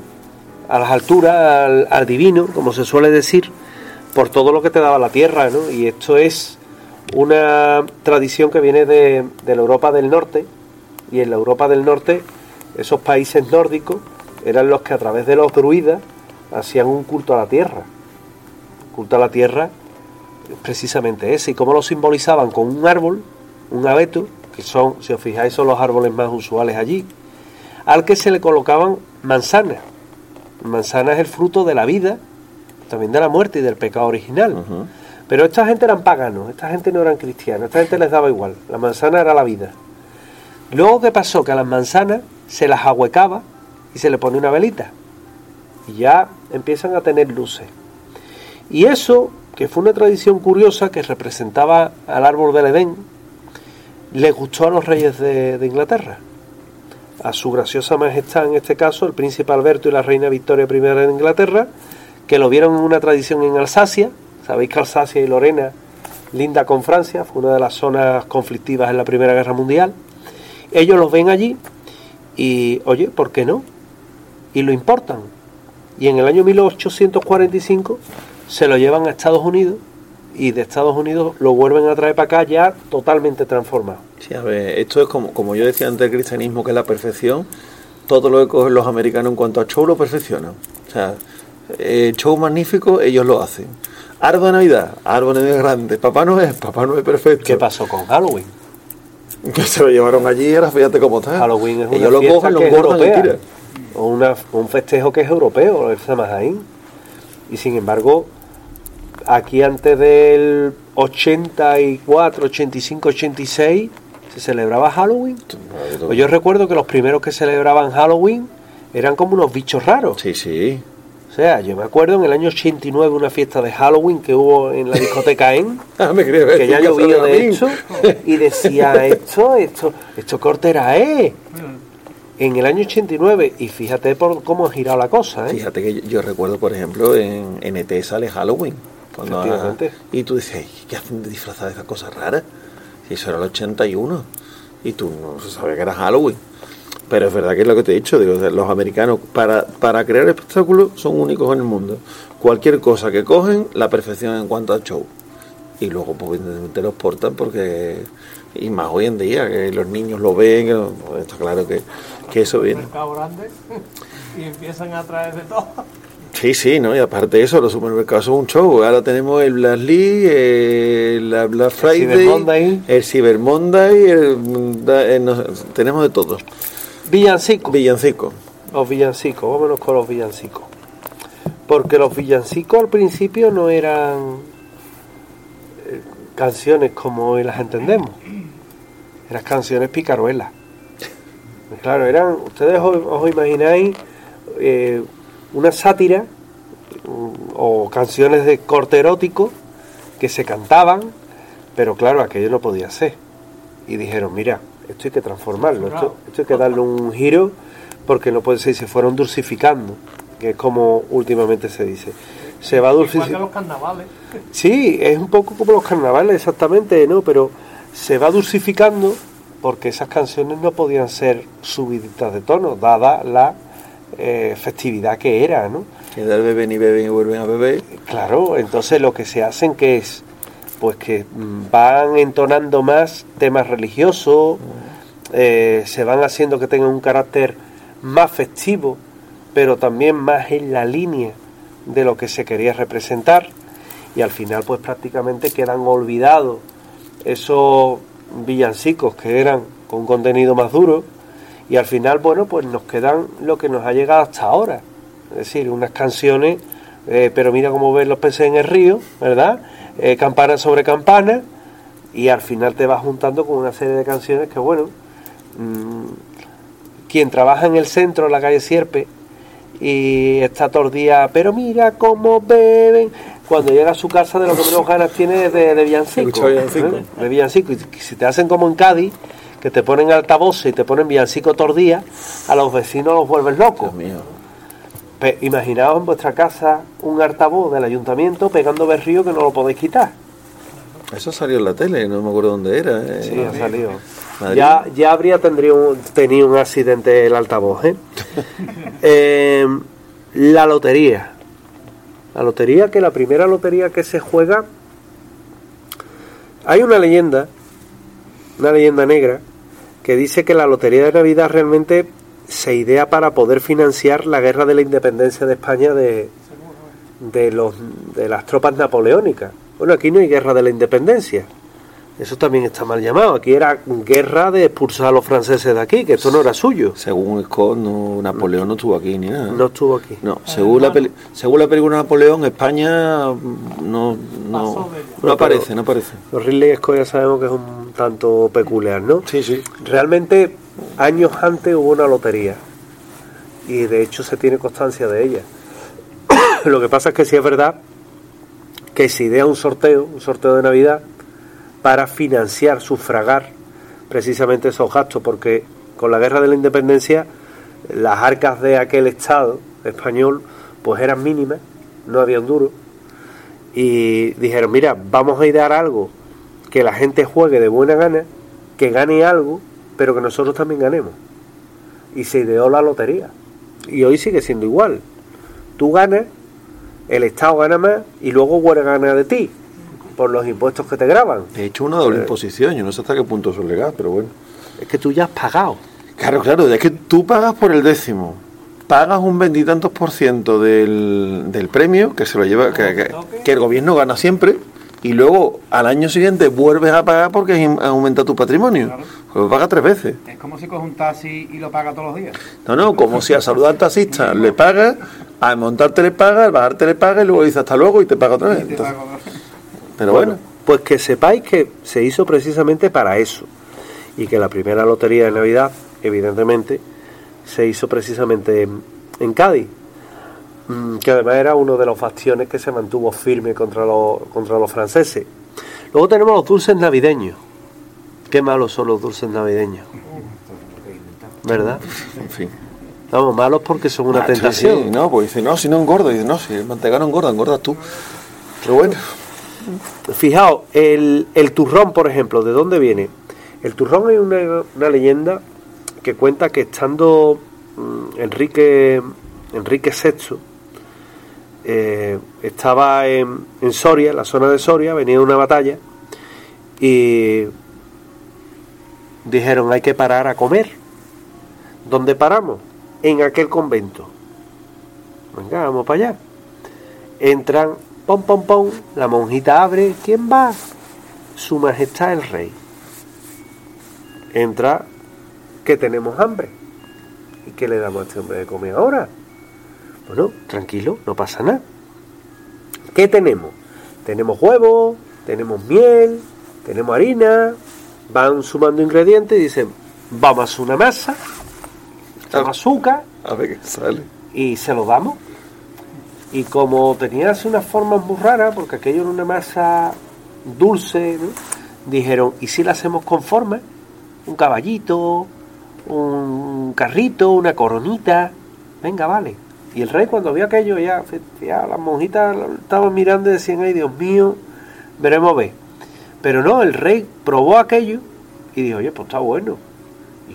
a las alturas, al, al divino, como se suele decir, por todo lo que te daba la tierra, ¿no? Y esto es una tradición que viene de, de la Europa del Norte, y en la Europa del Norte, esos países nórdicos eran los que a través de los druidas hacían un culto a la tierra. culto a la tierra es precisamente ese. Y cómo lo simbolizaban con un árbol, un abeto, que son, si os fijáis, son los árboles más usuales allí, al que se le colocaban manzanas. Manzana es el fruto de la vida, también de la muerte y del pecado original. Pero esta gente eran paganos, esta gente no eran cristianos, esta gente les daba igual. La manzana era la vida. Luego, ¿qué pasó? Que a las manzanas se las ahuecaba y se le pone una velita. Y ya empiezan a tener luces. Y eso, que fue una tradición curiosa que representaba al árbol del Edén, le gustó a los reyes de, de Inglaterra. A su graciosa majestad, en este caso, el príncipe Alberto y la reina Victoria I de Inglaterra, que lo vieron en una tradición en Alsacia. Sabéis que Alsacia y Lorena linda con Francia, fue una de las zonas conflictivas en la Primera Guerra Mundial. Ellos los ven allí y, oye, ¿por qué no? Y lo importan. Y en el año 1845 se lo llevan a Estados Unidos y de Estados Unidos lo vuelven a traer para acá ya totalmente transformado. Sí, a ver, esto es como, como yo decía antes del cristianismo, que es la perfección. Todo lo que cogen los americanos en cuanto a show lo perfeccionan. O sea, eh, show magnífico, ellos lo hacen. Árbol de Navidad, árbol de Navidad grande. Papá no es, papá no es perfecto. ¿Qué pasó con Halloween? Que se lo llevaron allí ahora fíjate cómo está. Halloween es una ellos lo cogen, lo engordan y tiran. O una- un festejo que es europeo, el Samhain. Y sin embargo, aquí antes del 84, 85, 86 se celebraba Halloween. Pues yo recuerdo que los primeros que celebraban Halloween eran como unos bichos raros. Sí, sí. O sea, yo me acuerdo en el año 89 una fiesta de Halloween que hubo en la discoteca En, Ah, me quería ver que ya llovía de hecho, y decía esto, esto, esto cortera es. En el año 89, y fíjate por cómo ha girado la cosa, ¿eh? Fíjate que yo, yo recuerdo, por ejemplo, en, en ET sale Halloween. Cuando y tú dices, "Ay, ¿qué hacen de disfrazar de esas cosas raras? Y eso era el 81. Y tú no sabías que era Halloween. Pero es verdad que es lo que te he dicho, digo, los americanos para, para crear espectáculos son únicos en el mundo. Cualquier cosa que cogen, la perfección en cuanto a show. Y luego pues evidentemente los portan porque, y más hoy en día, que los niños lo ven, que pues, está claro que, que eso viene. mercado grande y empiezan a traer de todo. Sí, sí, ¿no? Y aparte de eso, los supermercados son un show. Ahora tenemos el Black Lee, el la Black Friday, Cyber Monday. el Cyber Monday, el- eh, no tenemos de todo. Villancicos. Villancico. Los villancicos, vámonos con los villancicos. Porque los villancicos al principio no eran eh, canciones como hoy las entendemos. Eran canciones picaruelas. Claro, eran, ustedes os, os imagináis eh, una sátira mm, o canciones de corte erótico que se cantaban, pero claro, aquello no podía ser. Y dijeron, mira, esto hay que transformarlo, esto, esto hay que darle un giro porque no puede ser, y se fueron dulcificando, que es como últimamente se dice. Se va dulcificando. los carnavales. Sí, es un poco como los carnavales, exactamente, ¿no? Pero se va dulcificando porque esas canciones no podían ser subiditas de tono, dada la eh, festividad que era, ¿no? Que del beben y beben y vuelven a beber. Claro, entonces lo que se hacen que es, pues que mm, van entonando más temas religiosos, eh, se van haciendo que tengan un carácter más festivo, pero también más en la línea de lo que se quería representar, y al final pues prácticamente quedan olvidados esos villancicos que eran con contenido más duro, y al final, bueno, pues nos quedan lo que nos ha llegado hasta ahora, es decir, unas canciones, eh, pero mira cómo ven los peces en el río, ¿verdad? Eh, campana sobre campana, y al final te vas juntando con una serie de canciones que, bueno, mm, quien trabaja en el centro, en la calle Sierpe, y está todo el día, pero mira cómo beben. Cuando llega a su casa, de lo que menos ganas tiene es de, de villancico. ¿eh? De villancico. Y si te hacen como en Cádiz, que te ponen altavoces y te ponen villancico todo el día, a los vecinos los vuelves locos. Dios mío. Pe- imaginaos en vuestra casa un altavoz del ayuntamiento pegando berrío que no lo podéis quitar. Eso salió en la tele, no me acuerdo dónde era. eh. Sí, ha salido. Madrid. Ya, ya habría tendría un- tenido un accidente el altavoz. ¿eh? Eh, la lotería. La lotería, que la primera lotería que se juega. Hay una leyenda, una leyenda negra, que dice que la lotería de Navidad realmente se idea para poder financiar la guerra de la independencia de España de, de los de las tropas napoleónicas. Bueno, aquí no hay guerra de la independencia. Eso también está mal llamado. Aquí era guerra de expulsar a los franceses de aquí, que esto no era suyo. Según Scott, no, Napoleón no estuvo aquí ni nada. No estuvo aquí. No, según la, peli- según la película Napoleón, España mm, no, no, no aparece, no aparece. Los Ridley Scott ya sabemos que es un tanto peculiar, ¿no? Sí, sí. Realmente, años antes hubo una lotería. Y de hecho se tiene constancia de ella. Lo que pasa es que sí es verdad que se idea un sorteo, un sorteo de Navidad, para financiar, sufragar precisamente esos gastos, porque con la guerra de la independencia las arcas de aquel Estado español pues eran mínimas, no había un duro, y dijeron, mira, vamos a idear algo que la gente juegue de buena gana, que gane algo, pero que nosotros también ganemos. Y se ideó la lotería. Y hoy sigue siendo igual. Tú ganas, el Estado gana más y luego Güera gana de ti, por los impuestos que te graban. De hecho, una doble imposición. Yo no sé hasta qué punto eso es legal, pero bueno. Es que tú ya has pagado. Claro, claro, es que tú pagas por el décimo. Pagas un veintitantos por ciento del, del premio que se lo lleva, que, que- que el gobierno gana siempre, y luego al año siguiente vuelves a pagar porque aumentado tu patrimonio. Lo pagas tres veces. Es como si coges un taxi y lo paga todos los días. No, no, como si a saludar al taxista le pagas, a montarte le pagas, al bajarte le pagas y luego dice hasta luego y te paga otra vez. Entonces, paga otra vez. Pero bueno, Pues que sepáis que se hizo precisamente para eso. Y que la primera lotería de Navidad, evidentemente, se hizo precisamente en, en Cádiz. Mm, Que además era uno de los bastiones que se mantuvo firme contra los, contra los franceses. Luego tenemos los dulces navideños. Qué malos son los dulces navideños. ¿Verdad? en fin. Vamos, malos porque son una Ah, tentación. sí, no, pues dice, no, si no engordo. Dice, no, si el mantecado no engorda, engordas tú. Pero bueno, Fijaos, el, el turrón, por ejemplo, ¿de dónde viene? El turrón es una, una leyenda que cuenta que estando mm, Enrique, Enrique VI, eh, estaba en, en Soria, en la zona de Soria, venía una batalla, y dijeron hay que parar a comer. ¿Dónde paramos? En aquel convento. Venga, vamos para allá. Entran, pom, pom, pom, la monjita abre, ¿quién va? Su Majestad el Rey. Entra, que tenemos hambre. ¿Y qué le damos a este hombre de comer ahora? Bueno, tranquilo, no pasa nada. ¿Qué tenemos? Tenemos huevos, tenemos miel, tenemos harina, van sumando ingredientes y dicen, vamos a hacer una masa, echamos azúcar, a ver qué sale. y se lo damos. Y como tenía así unas formas muy raras, porque aquello era una masa dulce, dijeron, ¿y si la hacemos con forma? Un caballito, un carrito, una coronita, venga, vale. Y el rey cuando vio aquello, ya, ya las monjitas estaban mirando y decían, ay Dios mío, veremos ver. Pero no, el rey probó aquello y dijo, oye, pues está bueno.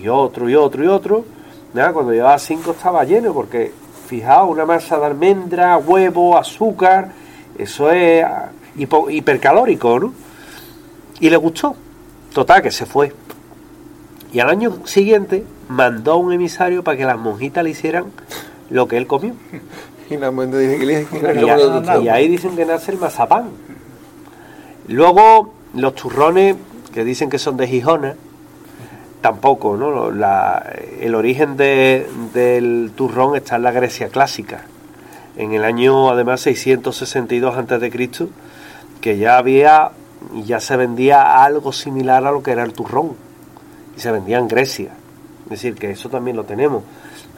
Y otro, y otro, y otro. Nada, cuando llevaba cinco estaba lleno, porque fijaos, una masa de almendra, huevo, azúcar, eso es hipo- hipercalórico, ¿no? Y le gustó. Total, que se fue. Y al año siguiente mandó a un emisario para que las monjitas le hicieran lo que él comió. Y la dice que le que Y, a- y ahí dicen que nace el mazapán. Luego, los turrones, que dicen que son de Gijona, tampoco, ¿no? La- el origen de- del turrón está en la Grecia clásica. En el año, además, 662 a.C., que ya había, ya se vendía algo similar a lo que era el turrón. Y se vendía en Grecia. Es decir, que eso también lo tenemos.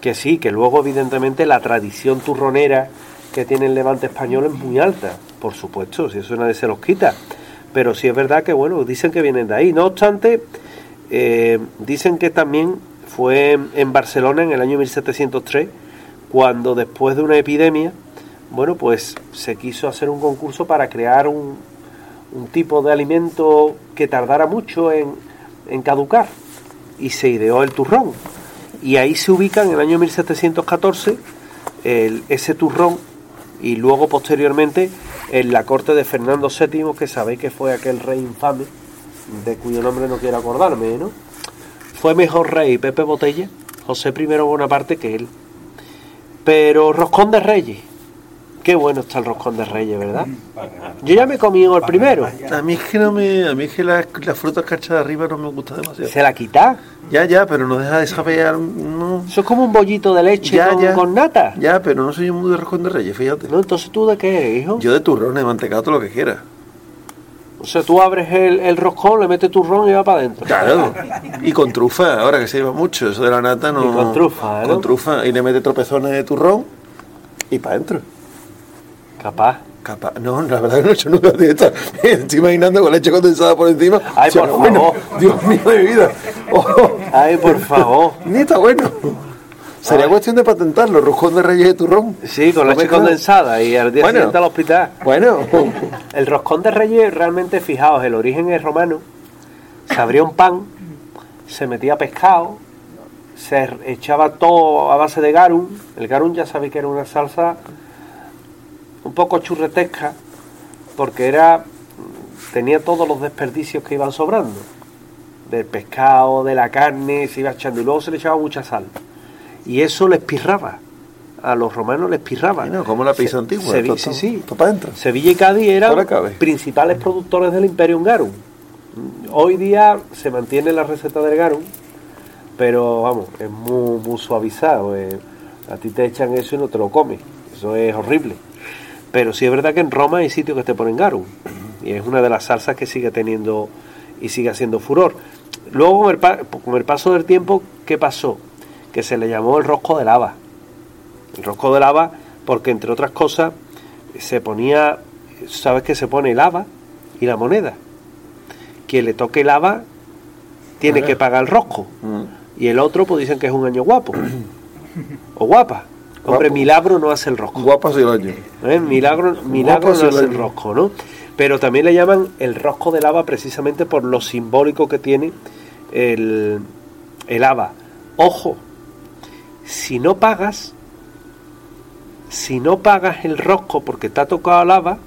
Que sí, que luego, evidentemente, la tradición turronera que tiene el levante español es muy alta, por supuesto, si eso nadie se los quita. Pero sí es verdad que, bueno, dicen que vienen de ahí. No obstante, eh, dicen que también fue en Barcelona en el año 1703, cuando después de una epidemia, bueno, pues se quiso hacer un concurso para crear un, un tipo de alimento que tardara mucho en, en caducar y se ideó el turrón. Y ahí se ubica en el año 1714 el- ese turrón y luego posteriormente en la corte de Fernando VII, que sabéis que fue aquel rey infame, de cuyo nombre no quiero acordarme, ¿no? Fue mejor rey Pepe Botella, José I Bonaparte, que él. Pero Roscón de Reyes, Qué bueno está el roscón de reyes, ¿verdad? Yo ya me he comido el primero. A mí es que no me, a mí es que la, la fruta cacha de arriba no me gusta demasiado. Se la quita. Ya, ya, pero no deja de saber, no, Eso es como un bollito de leche Ya, con, ya. con nata. ya, pero no soy muy de roscón de reyes, fíjate. No, entonces tú de qué eres, hijo? Yo de turrones, mantecado, todo lo que quiera. O sea, tú abres el, el roscón, le metes turrón y va para adentro. Claro. Y con trufa, ahora que se lleva mucho, eso de la nata no. Y con trufa, ¿no? Con trufa, y le mete tropezones de turrón y para adentro. Capaz. Capaz, no, la verdad que no he hecho nunca de esta. Me estoy imaginando con leche condensada por encima. Ay, O sea, por bueno, favor. Dios mío de vida. Oh, Ay, por favor. ni está bueno. Sería cuestión de patentarlo, roscón de reyes de turrón. Sí, con ¿Lo leche condensada y al día Bueno. siguiente al hospital. Bueno, El roscón de reyes, realmente, fijaos, el origen es romano. Se abría un pan, se metía pescado, se echaba todo a base de garum. El garum ya sabéis que era una salsa un poco churretesca, porque era tenía todos los desperdicios que iban sobrando. Del pescado, de la carne, se iba echando y luego se le echaba mucha sal. Y eso les pirraba. A los romanos les pirraba. Como la pizza antigua, sí, sí. para. Sevilla y Cádiz eran principales productores del Imperium Garum. Hoy día se mantiene la receta del Garum, pero vamos, es muy, muy suavizado. eh. A ti te echan eso y no te lo comes. Eso es horrible. Pero sí es verdad que en Roma hay sitios que te ponen Garum. Y es una de las salsas que sigue teniendo y sigue haciendo furor. Luego, con el, pa- con el paso del tiempo, ¿qué pasó? Que se le llamó el rosco de lava. El rosco de lava, porque entre otras cosas, se ponía, ¿sabes que se pone lava y la moneda? Quien le toque lava tiene que pagar el rosco. Mm. Y el otro, pues dicen que es un año guapo. o guapa. Hombre, milagro no hace el rosco. Guapas y el año. ¿eh? Milagro, milagro no hace el rosco, ¿no? Pero también le llaman el rosco de lava precisamente por lo simbólico que tiene el, el haba. Ojo, si no pagas, si no pagas el rosco porque te ha tocado lava,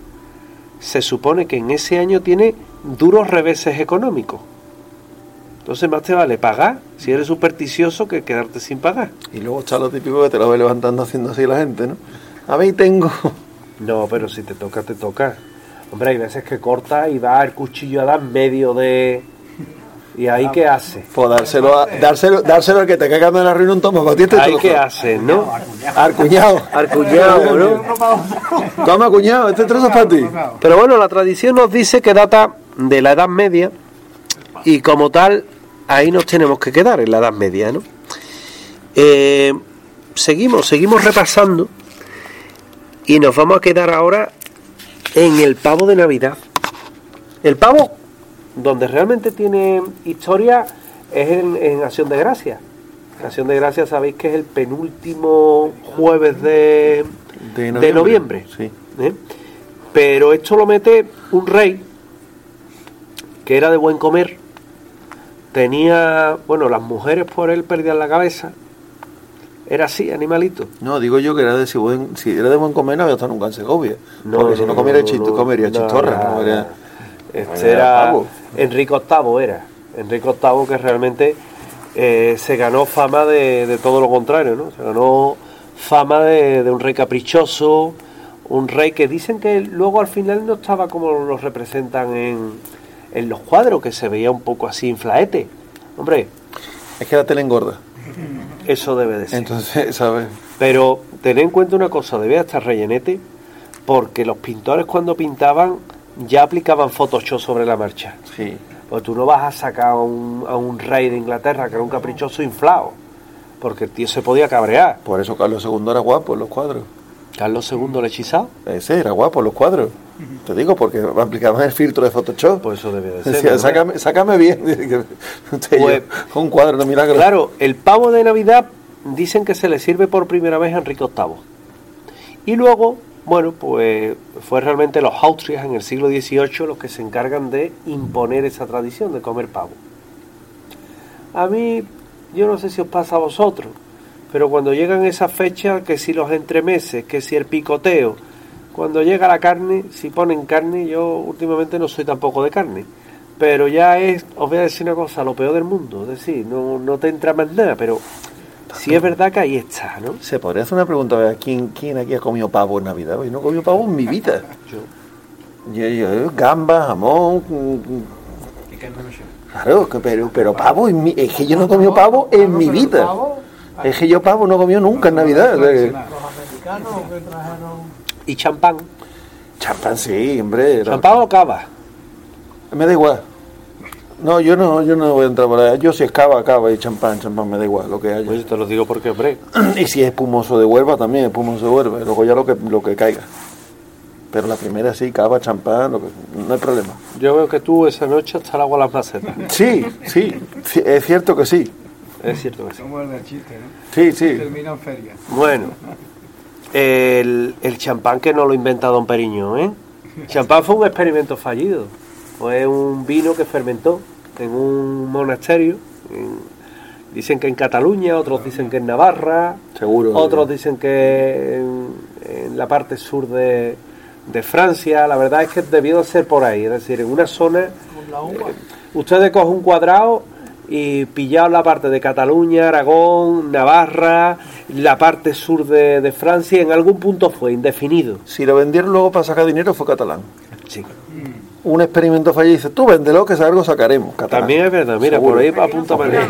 se supone que en ese año tiene duros reveses económicos. Entonces más te vale pagar, si eres supersticioso, que quedarte sin pagar. Y luego está lo típico que te lo ve levantando haciendo así la gente, ¿no? A mí tengo. No, pero si te toca, te toca. Hombre, hay veces que corta y va el cuchillo a dar medio de... ¿Y ahí qué hace? Pues dárselo, a- dárselo, dárselo al que te cagando en la un toma ti este ¿Ahí qué hace, no? Al cuñado. Al cuñado, ¿no? Toma, cuñado, este trozo es para ti. Pero bueno, la tradición nos dice que data de la Edad Media y como tal, ahí nos tenemos que quedar, en la Edad Media, ¿no? Eh, seguimos, seguimos repasando y nos vamos a quedar ahora en el pavo de Navidad. El pavo, donde realmente tiene historia, es en, en Acción de Gracia. Acción de Gracia sabéis que es el penúltimo jueves de, De de noviembre. Sí. ¿eh? Pero esto lo mete un rey que era de buen comer. Tenía, bueno, las mujeres por él perdían la cabeza. Era así, animalito. No, digo yo que era de si, buen, si era de buen comer no había estado nunca en Segovia. Porque si no comiera no, no, comería no, chistorra. no, no. Este era. Enrique VIII era. Enrique VIII que realmente eh, se ganó fama de, de todo lo contrario, ¿no? Se ganó fama de, de un rey caprichoso, un rey que dicen que luego al final no estaba como lo representan en, en los cuadros, que se veía un poco así inflaete. Hombre, Es que la tele engorda. eso debe de ser. Entonces, ¿sabes? Pero tened en cuenta una cosa, debía estar rellenete, porque los pintores cuando pintaban ya aplicaban Photoshop sobre la marcha. Sí. Pues tú no vas a sacar a un, a un rey de Inglaterra que era un caprichoso inflado, porque el tío se podía cabrear. Por eso Carlos II era guapo en los cuadros. Carlos II le hechizado, Ese era guapo en los cuadros. Te digo, porque aplicaban el filtro de Photoshop. pues eso debe de ser. Sácame, sácame bien. Pues- con un cuadro de milagro. Claro, el pavo de Navidad dicen que se le sirve por primera vez a Enrique VIII. Y luego, bueno, pues fue realmente los Austrias en el siglo XVIII los que se encargan de imponer esa tradición de comer pavo. A mí, yo no sé si os pasa a vosotros, pero cuando llegan esas fechas, que si los entremeses, que si el picoteo, cuando llega la carne, si ponen carne, yo últimamente no soy tampoco de carne, pero ya es, os voy a decir una cosa, lo peor del mundo, es decir, no, no te entra más nada, pero sí es verdad que ahí está, ¿no? Se podría hacer una pregunta, a ver, ¿quién, quién aquí ha comido pavo en Navidad? Yo no he comido pavo en mi vida. Yo. Yo, yo, gamba, jamón. Claro, que- pero, pero pavo, en mi- es que yo no he comido pavo en mi vida. Es que yo pavo no he comido nunca en Navidad. Los americanos que trajeron Y champán. Champán, sí, hombre. ¿Champán o cava? Me da igual. No, yo no, yo no voy a entrar por ahí. Yo si es cava, cava y champán, champán, me da igual lo que haya. Pues te lo digo porque, hombre, Y si es espumoso de Huelva, también espumoso de Huelva. Luego ya lo que, lo que caiga. Pero la primera sí, cava, champán, lo que, no hay problema. yo veo que tú esa noche hasta el agua a las macetas. Sí, sí, sí, es cierto que sí. Es cierto que sí. Como el del chiste, ¿no? Sí, sí. Termina en feria. Bueno, el, el champán que no lo inventa Don Periño, ¿eh? Champán fue un experimento fallido. Fue un vino que fermentó en un monasterio. en- dicen que en Cataluña, otros dicen que en Navarra, Seguro. otros dicen que en, en la parte sur de, de Francia. La verdad es que debió de ser por ahí, es decir, en una zona con la uva. Ustedes cogen un cuadrado y pillaos la parte de Cataluña, Aragón, Navarra, la parte sur de, de Francia, en algún punto fue indefinido. Si lo vendieron luego para sacar dinero fue catalán. Sí. Un experimento fallido dice, tú véndelo que algo sacaremos. Catalán. También es verdad, mira, Seguro. por ahí apunta manera.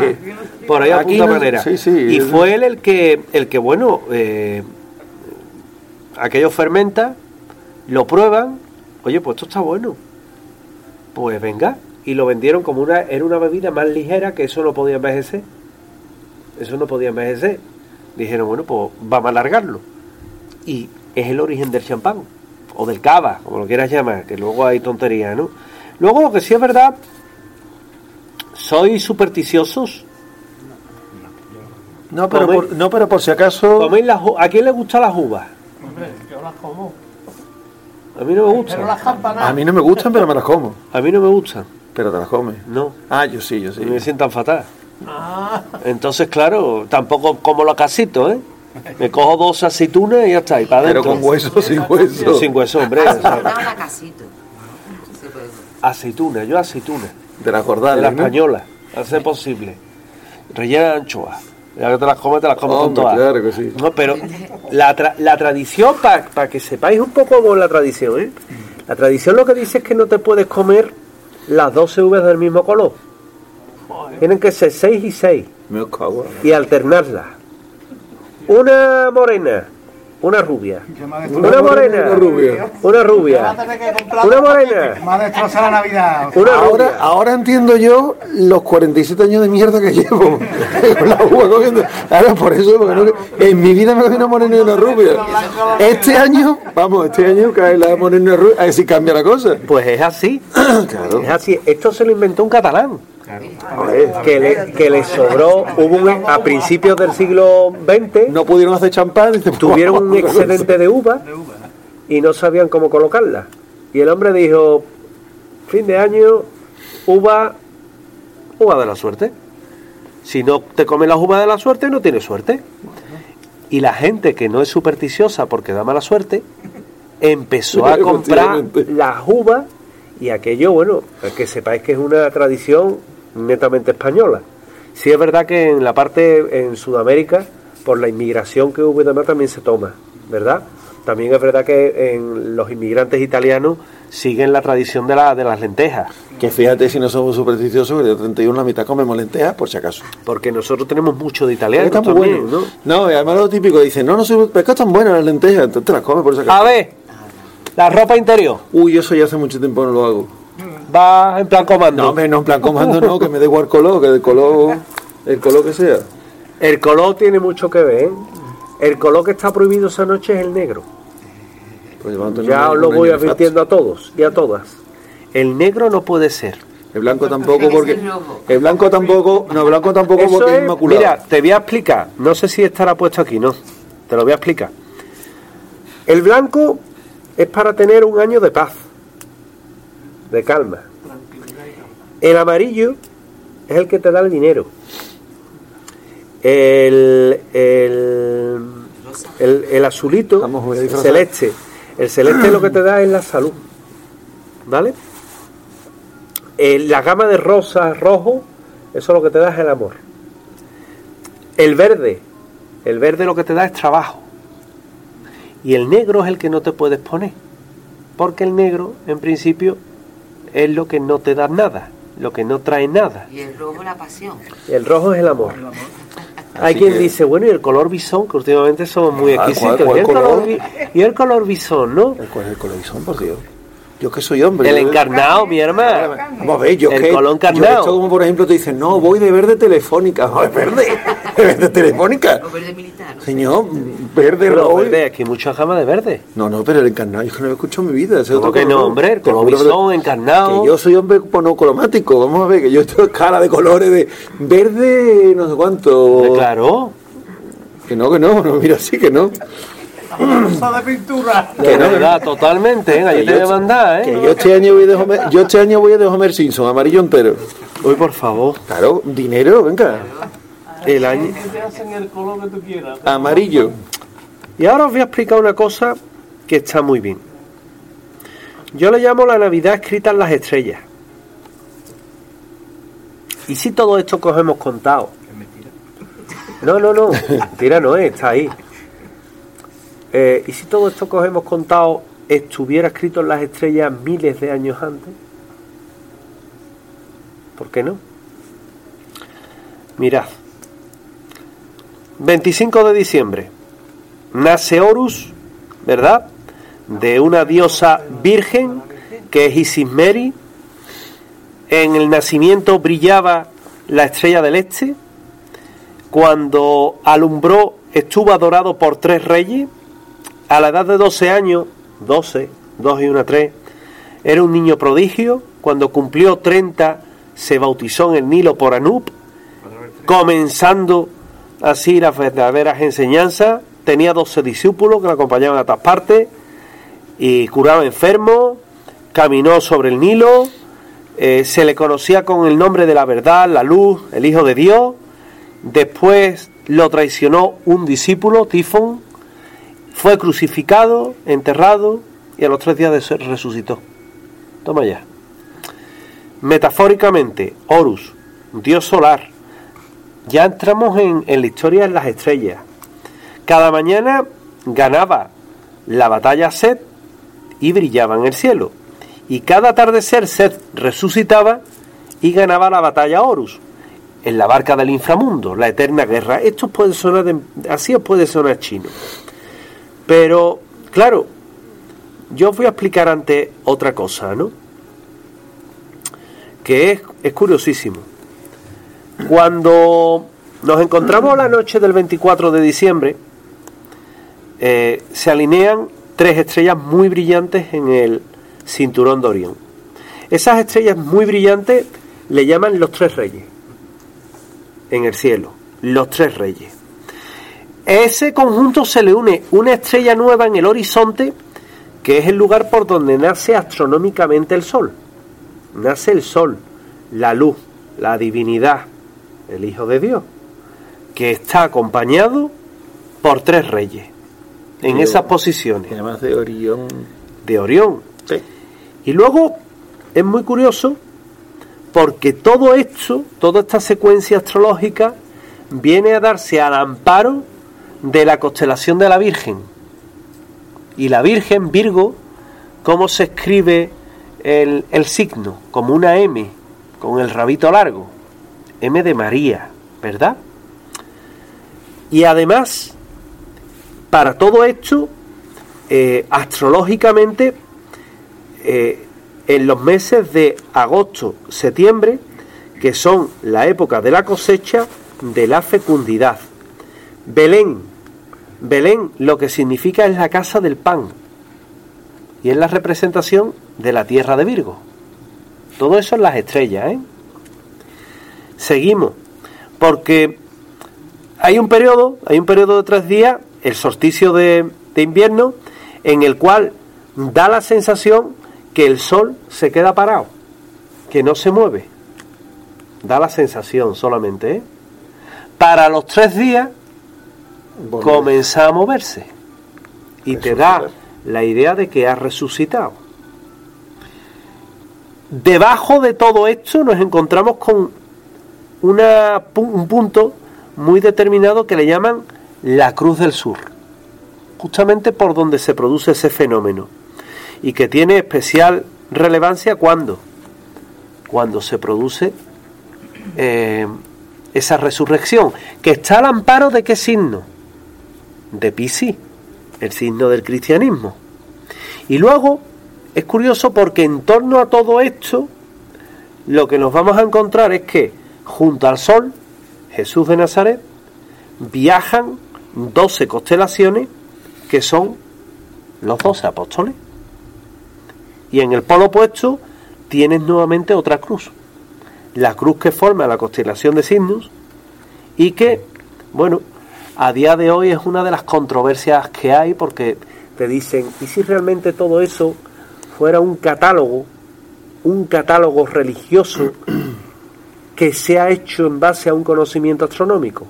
Por ahí apunta no- manera. sí, sí. y fue él el que, el que bueno, eh, aquello fermenta, lo prueban, oye, pues esto está bueno. Pues venga, y lo vendieron como una, era una bebida más ligera que eso no podía envejecer. Eso no podía envejecer. Dijeron, bueno, pues vamos a alargarlo. Y es el origen del champán, o del cava, como lo quieras llamar, que luego hay tonterías, ¿no? Luego lo que sí es verdad, ¿sois supersticiosos? No, pero por, no, pero por si acaso... ¿Coméis las u- ¿A quién le gustan las uvas? Hombre, yo las como. A mí no me Pero gustan. las campanadas. A mí no me gustan, pero me las como. A mí no me gustan. Pero te las comes. No. Ah, yo sí, yo sí. Y me sientan fatal. Ah, Entonces, claro, tampoco como los casitos, ¿eh? Me cojo dos aceitunas y ya está, y para Pero adentro. con hueso, sin hueso. Yo sin hueso, hombre. No, la aceituna, yo aceituna. De las De jordales, la ¿no? española, a ser posible. Rellena de anchoas. Ya que te las comes, te las comes con todas. claro que sí. No, pero la, tra- la tradición, para que sepáis un poco cómo es la tradición, ¿eh? La tradición lo que dice es que no te puedes comer las 12 uvas del mismo color. Tienen que ser 6 y 6 Me cago. y alternarlas. Una morena, una rubia. Una morena, una rubia. una va a morena, ha destrozado la Navidad. Ahora, ahora entiendo yo los 47 años de mierda que llevo con la uva comiendo. Claro, por eso, porque no- en mi vida me comí una morena y una rubia. Este año, vamos, este año cae la morena y una rubia, a ver si cambia la cosa. Pues es así. Claro. Es así. Esto se lo inventó un catalán. Que le, que le sobró, hubo un, a principios del siglo XX, No pudieron hacer champán. tuvieron un excedente de uva y no sabían cómo colocarla. Y el hombre dijo, fin de año, uva, uva de la suerte. Si no te comes las uvas de la suerte, no tienes suerte. Y la gente que no es supersticiosa porque da mala suerte, empezó a comprar las uvas y aquello, bueno, que sepáis que es una tradición netamente española. Sí es verdad que en la parte en Sudamérica, por la inmigración que hubo y demás, también se toma, ¿verdad? También es verdad que en los inmigrantes italianos siguen la tradición de, la, de las lentejas, Que fíjate si no somos supersticiosos, que de 31 la mitad comemos lentejas, por si acaso. porque nosotros tenemos mucho de muy también, buenos. ¿no? No, y además lo típico, dicen, no, no soy, pero es que están buenas las lentejas, entonces te las comes por si acaso. A ver, la ropa interior, Uy, eso ya hace mucho tiempo no lo hago. Va en plan comando. No, hombre, no en plan comando, no, que me dé igual color, que el color, el color que sea. El color tiene mucho que ver. ¿eh? El color que está prohibido esa noche es el negro. Pues Ya os lo voy advirtiendo a todos y a todas. El negro no puede ser. El blanco tampoco porque... El blanco tampoco, no, el blanco tampoco Eso porque es es, inmaculado. mira, te voy a explicar. No sé si estará puesto aquí, no. Te lo voy a explicar. El blanco es para tener un año de paz, de calma. El amarillo es el que te da el dinero. El, el, el, el azulito, el celeste. El celeste lo que te da es la salud. ¿Vale? El- la gama de rosa, rojo, eso lo que te da es el amor. El verde El verde lo que te da es trabajo. Y el negro es el que no te puedes poner. Porque el negro, en principio, es lo que no te da nada, lo que no trae nada. Y el rojo la pasión. El rojo es el amor. Hay Así quien que- dice, bueno, y el color bisón, que últimamente somos muy Ah, ¿cuál- exquisitos. y, el color, y el color bisón, ¿no? ¿Cuál es el color bisón, por Dios? Yo que soy hombre. El yo- encarnado, mi hermano. Vamos a ver, yo El que, color yo encarnado. esto como por ejemplo te dicen, no, voy de verde telefónica. No, es verde. De verde telefónica. O verde militar. ¿no? Señor, verde Pero rojo. verde, aquí hay muchas gamas de verde. No, no, pero el encarnado yo que no lo he escuchado en mi vida. ¿Cómo otro que color. no, hombre? El bisón, encarnado. Que yo soy hombre monocromático. Vamos a ver, que yo estoy escala de colores de verde, no sé cuánto. Claro. Que no, que no, no, mira, sí que no. Cosa de pintura. De verdad, totalmente, ¿eh? Allí Que te voy a mandar, Que ¿eh? yo este año voy de Homer, yo este año voy de Homer Simpson, amarillo entero. Uy, por favor. Claro, dinero, venga. El año... Que te hacen el color que tú quieras. Amarillo. Y ahora os voy a explicar una cosa que está muy bien. Yo le llamo la Navidad escrita en las estrellas. ¿Y si todo esto que os hemos contado? No, no, no. Mentira no es, está ahí. Eh, ¿Y si todo esto que os hemos contado estuviera escrito en las estrellas miles de años antes? ¿Por qué no? Mirad. 25 de diciembre. Nace Horus, ¿verdad? De una diosa virgen que es Isis Mary. En el nacimiento brillaba la estrella del este. Cuando alumbró estuvo adorado por tres reyes. A la edad de 12 años, 12, 2 y una 3, era un niño prodigio. Cuando cumplió 30 se bautizó en el Nilo por Anup, comenzando así las verdaderas enseñanzas. Tenía 12 discípulos que le acompañaban a todas partes y curaba enfermos, caminó sobre el Nilo, eh, se le conocía con el nombre de la verdad, la luz, el Hijo de Dios. Después lo traicionó un discípulo, Tifón, fue crucificado, enterrado y a los tres días de resucitó. Toma ya. Metafóricamente, Horus, dios solar. Ya entramos en, la historia en las estrellas. Cada mañana ganaba la batalla Set y brillaba en el cielo. Y cada atardecer Set resucitaba y ganaba la batalla Horus en la barca del inframundo, la eterna guerra. Esto puede sonar de- así os puede sonar chino. Pero, claro, yo os voy a explicar antes otra cosa, ¿no? Que es, es curiosísimo. Cuando nos encontramos la noche del 24 de diciembre, eh, se alinean tres estrellas muy brillantes en el cinturón de Orión. Esas estrellas muy brillantes le llaman los tres reyes en el cielo, los tres reyes. A ese conjunto se le une una estrella nueva en el horizonte, que es el lugar por donde nace astronómicamente el sol. Nace el sol, la luz, la divinidad, el Hijo de Dios, que está acompañado por tres reyes en esas posiciones Además de Orión. de Orión. Sí. Y luego es muy curioso porque todo esto, toda esta secuencia astrológica, viene a darse al amparo de la constelación de la Virgen. Y la Virgen, Virgo, ¿cómo se escribe el, el signo? Como una M, con el rabito largo. M de María, ¿verdad? Y además, para todo esto, eh, astrológicamente, eh, en los meses de agosto, septiembre, que son la época de la cosecha, de la fecundidad. Belén, Belén lo que significa es la casa del pan y es la representación de la tierra de Virgo. Todo eso en las estrellas, ¿eh? Seguimos, porque hay un periodo, hay un periodo de tres días, el solsticio de, de invierno, en el cual da la sensación que el sol se queda parado, que no se mueve. Da la sensación solamente, ¿eh? Para los tres días comienza a moverse. Y te da la idea de que ha resucitado. Debajo de todo esto nos encontramos con una, un punto muy determinado que le llaman la Cruz del Sur, justamente por donde se produce ese fenómeno, y que tiene especial relevancia cuando, cuando se produce eh, esa resurrección, que está al amparo de qué signo? De Piscis, el signo del cristianismo. Y luego es curioso porque en torno a todo esto, lo que nos vamos a encontrar es que junto al Sol, Jesús de Nazaret, viajan 12 constelaciones que son los 12 apóstoles. Y en el polo opuesto tienes nuevamente otra cruz, la cruz que forma la constelación de Cygnus y que, bueno, a día de hoy es una de las controversias que hay porque te dicen, ¿y si realmente todo eso fuera un catálogo, un catálogo religioso que se ha hecho en base a un conocimiento astronómico?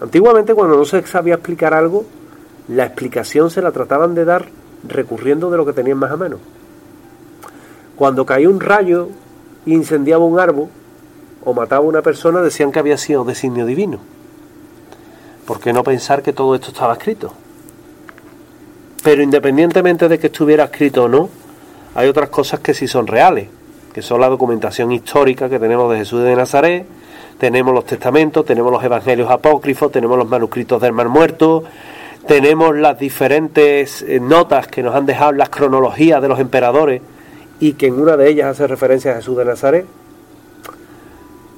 Antiguamente cuando no se sabía explicar algo, la explicación se la trataban de dar recurriendo de lo que tenían más a mano. Cuando caía un rayo e incendiaba un árbol o mataba a una persona, decían que había sido designio divino. ¿Por qué no pensar que todo esto estaba escrito? Pero independientemente de que estuviera escrito o no, hay otras cosas que sí son reales, que son la documentación histórica que tenemos de Jesús de Nazaret, tenemos los testamentos, tenemos los evangelios apócrifos, tenemos los manuscritos del Mar Muerto, tenemos las diferentes eh, notas que nos han dejado las cronologías de los emperadores y que en una de ellas hace referencia a Jesús de Nazaret.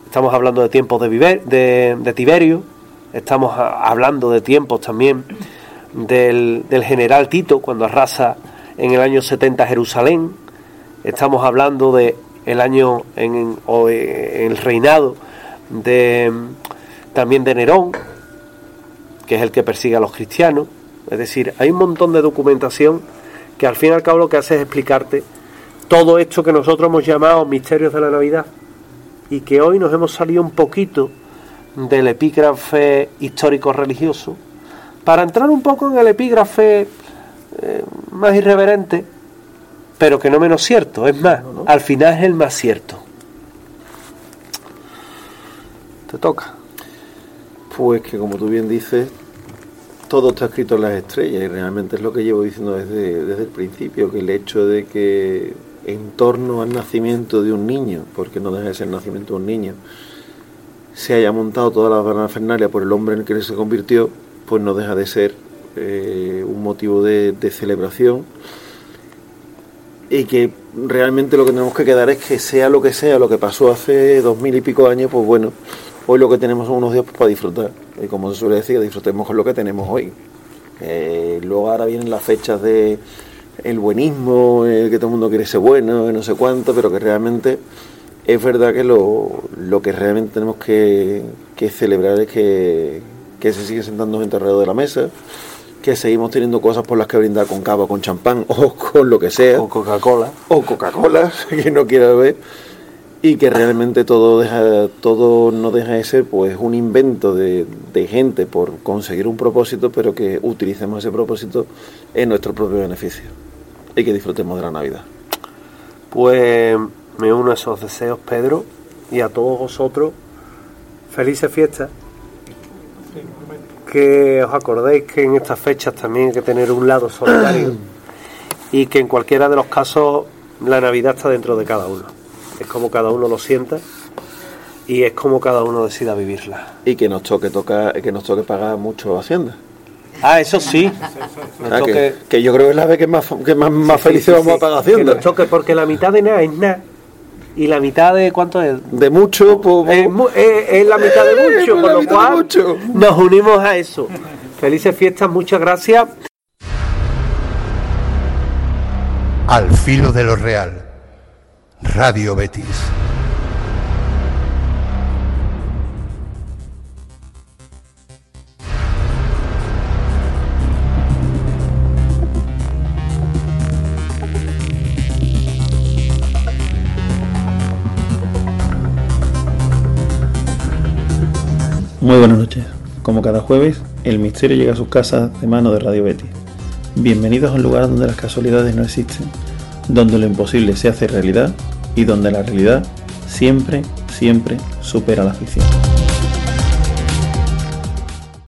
Estamos hablando de tiempos de, de, de Tiberio, estamos hablando de tiempos también del, del general Tito cuando arrasa en el año 70 Jerusalén, estamos hablando de el año en, eh, el reinado de también de Nerón, que es el que persigue a los cristianos. Es decir, hay un montón de documentación que al fin y al cabo lo que hace es explicarte todo esto que nosotros hemos llamado misterios de la Navidad y que hoy nos hemos salido un poquito del epígrafe histórico religioso para entrar un poco en el epígrafe eh, más irreverente, pero que no menos cierto. Es más, al final es el más cierto. Te toca. Pues que como tú bien dices, todo está escrito en las estrellas y realmente es lo que llevo diciendo desde, desde el principio, que el hecho de que en torno al nacimiento de un niño, porque no deja de ser el nacimiento de un niño, se haya montado toda la parafernalia por el hombre en el que se convirtió, pues no deja de ser eh, un motivo de, celebración y que realmente lo que tenemos que quedar es que sea lo que sea lo que pasó hace dos mil y pico años, pues bueno, hoy lo que tenemos son unos días pues, para disfrutar. Y como se suele decir, disfrutemos con lo que tenemos hoy. Eh, luego ahora vienen las fechas de el buenismo, el que todo el mundo quiere ser bueno, no sé cuánto, pero que realmente es verdad que lo, lo que realmente tenemos que, que celebrar es que, que se sigue sentando gente alrededor de la mesa, que seguimos teniendo cosas por las que brindar con cava, con champán o con lo que sea. O Coca-Cola. O Coca-Cola, que no quiera beber. Y que realmente todo deja, todo no deja de ser pues un invento de, de gente por conseguir un propósito, pero que utilicemos ese propósito en nuestro propio beneficio. Y que disfrutemos de la Navidad. Pues me uno a esos deseos, Pedro, y a todos vosotros. Felices fiestas. Que os acordéis que en estas fechas también hay que tener un lado solidario y que en cualquiera de los casos la Navidad está dentro de cada uno. Es como cada uno lo sienta y es como cada uno decida vivirla. Y que nos toque tocar, que nos toque pagar mucho Hacienda. Ah, eso sí. Nos Ah, toque- que, que yo creo que es la vez que más, que más, más Sí, felices sí, vamos sí. a pagar Que Hacienda. nos toque porque la mitad de nada es nada. Y la mitad de cuánto es? De mucho, pues, Es, es- es la mitad de Eh, mucho, con lo cual mucho. nos unimos a eso. Felices fiestas, muchas gracias. Al filo de lo real. Radio Betis. Muy buenas noches. Como cada jueves, el misterio llega a sus casas de mano de Radio Betis. Bienvenidos a un lugar donde las casualidades no existen, donde lo imposible se hace realidad y donde la realidad siempre, siempre supera la ficción.